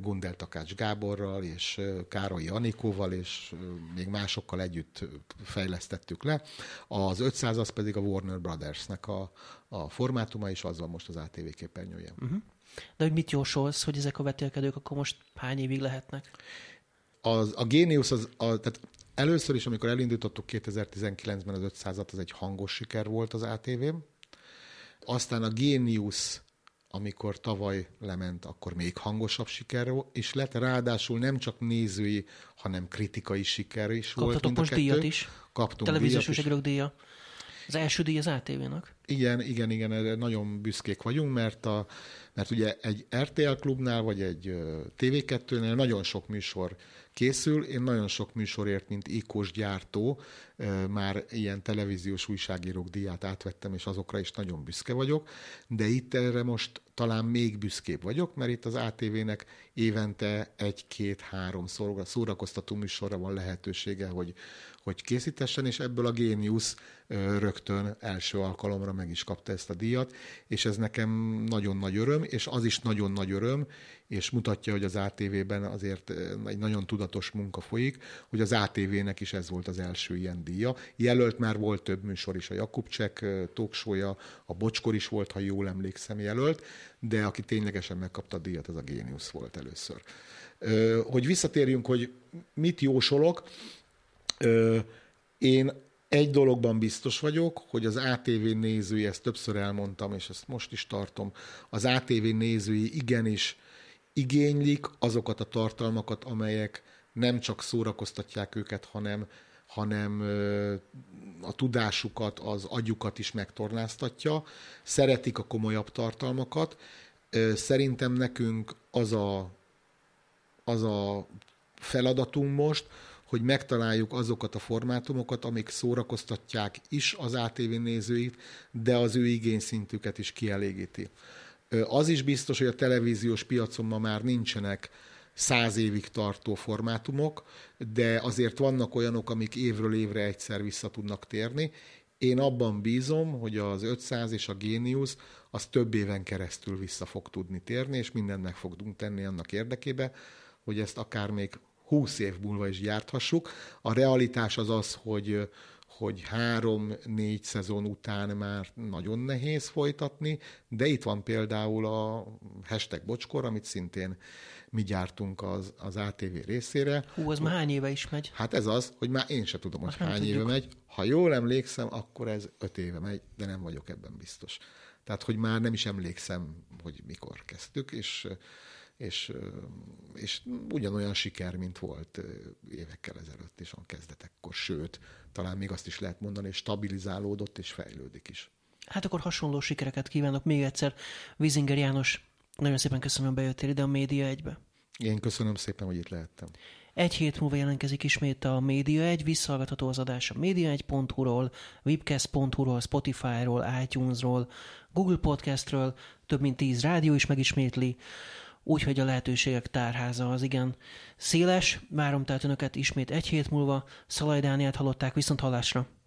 Gundel Takács Gáborral és Károly Anikóval és még másokkal együtt fejlesztettük le. Az 500 az pedig a Warner Brothersnek a, a formátuma, és az van most az ATV képernyője. Uh-huh. De hogy mit jósolsz, hogy ezek a vetélkedők akkor most hány évig lehetnek? Az, a Genius, az, a, tehát először is, amikor elindítottuk 2019-ben az 500-at, az egy hangos siker volt az ATV-n. Aztán a Genius amikor tavaly lement, akkor még hangosabb siker is lett. Ráadásul nem csak nézői, hanem kritikai siker is Kaptatok volt. Kaptatok most díjat is. Kaptunk Televíziós újságírók díja. Az első díj az ATV-nak. Igen, igen, igen, erre nagyon büszkék vagyunk, mert a, Mert ugye egy RTL klubnál, vagy egy TV2-nél nagyon sok műsor készül. Én nagyon sok műsorért, mint ikos gyártó, már ilyen televíziós újságírók díját átvettem, és azokra is nagyon büszke vagyok, de itt erre most talán még büszkébb vagyok, mert itt az ATV-nek évente egy-két-három szórakoztató műsorra van lehetősége, hogy, hogy készítessen, és ebből a Genius rögtön első alkalomra meg is kapta ezt a díjat, és ez nekem nagyon nagy öröm, és az is nagyon nagy öröm, és mutatja, hogy az ATV-ben azért egy nagyon tudatos munka folyik, hogy az ATV-nek is ez volt az első ilyen díja. Jelölt már volt több műsor is, a Jakubcsek talkshow a Bocskor is volt, ha jól emlékszem jelölt, de aki ténylegesen megkapta a díjat, az a Géniusz volt először. Hogy visszatérjünk, hogy mit jósolok, én egy dologban biztos vagyok, hogy az ATV nézői, ezt többször elmondtam, és ezt most is tartom, az ATV nézői igenis igénylik azokat a tartalmakat, amelyek nem csak szórakoztatják őket, hanem, hanem a tudásukat, az agyukat is megtorláztatja. Szeretik a komolyabb tartalmakat. Szerintem nekünk az a, az a feladatunk most, hogy megtaláljuk azokat a formátumokat, amik szórakoztatják is az ATV nézőit, de az ő igényszintüket is kielégíti. Az is biztos, hogy a televíziós piacon ma már nincsenek száz évig tartó formátumok, de azért vannak olyanok, amik évről évre egyszer vissza tudnak térni. Én abban bízom, hogy az 500 és a Genius az több éven keresztül vissza fog tudni térni, és mindent meg fogunk tenni annak érdekébe, hogy ezt akár még 20 év múlva is gyárthassuk. A realitás az az, hogy hogy három-négy szezon után már nagyon nehéz folytatni, de itt van például a hashtag bocskor, amit szintén mi gyártunk az, az ATV részére. Hú, az már hány éve is megy? Hát ez az, hogy már én se tudom, hogy hány tudjuk. éve megy. Ha jól emlékszem, akkor ez öt éve megy, de nem vagyok ebben biztos. Tehát, hogy már nem is emlékszem, hogy mikor kezdtük, és és, és ugyanolyan siker, mint volt évekkel ezelőtt is a kezdetekkor, sőt, talán még azt is lehet mondani, hogy stabilizálódott és fejlődik is. Hát akkor hasonló sikereket kívánok még egyszer. Vizinger János, nagyon szépen köszönöm, hogy bejöttél ide a Média egybe. Én köszönöm szépen, hogy itt lehettem. Egy hét múlva jelentkezik ismét a Média 1, visszahallgatható az adás a média1.hu-ról, webcast.hu-ról, Spotify-ról, iTunes-ról, Google Podcast-ről, több mint tíz rádió is megismétli úgyhogy a lehetőségek tárháza az igen széles. Várom tehát önöket ismét egy hét múlva. Szalaj Dániát hallották viszont hallásra.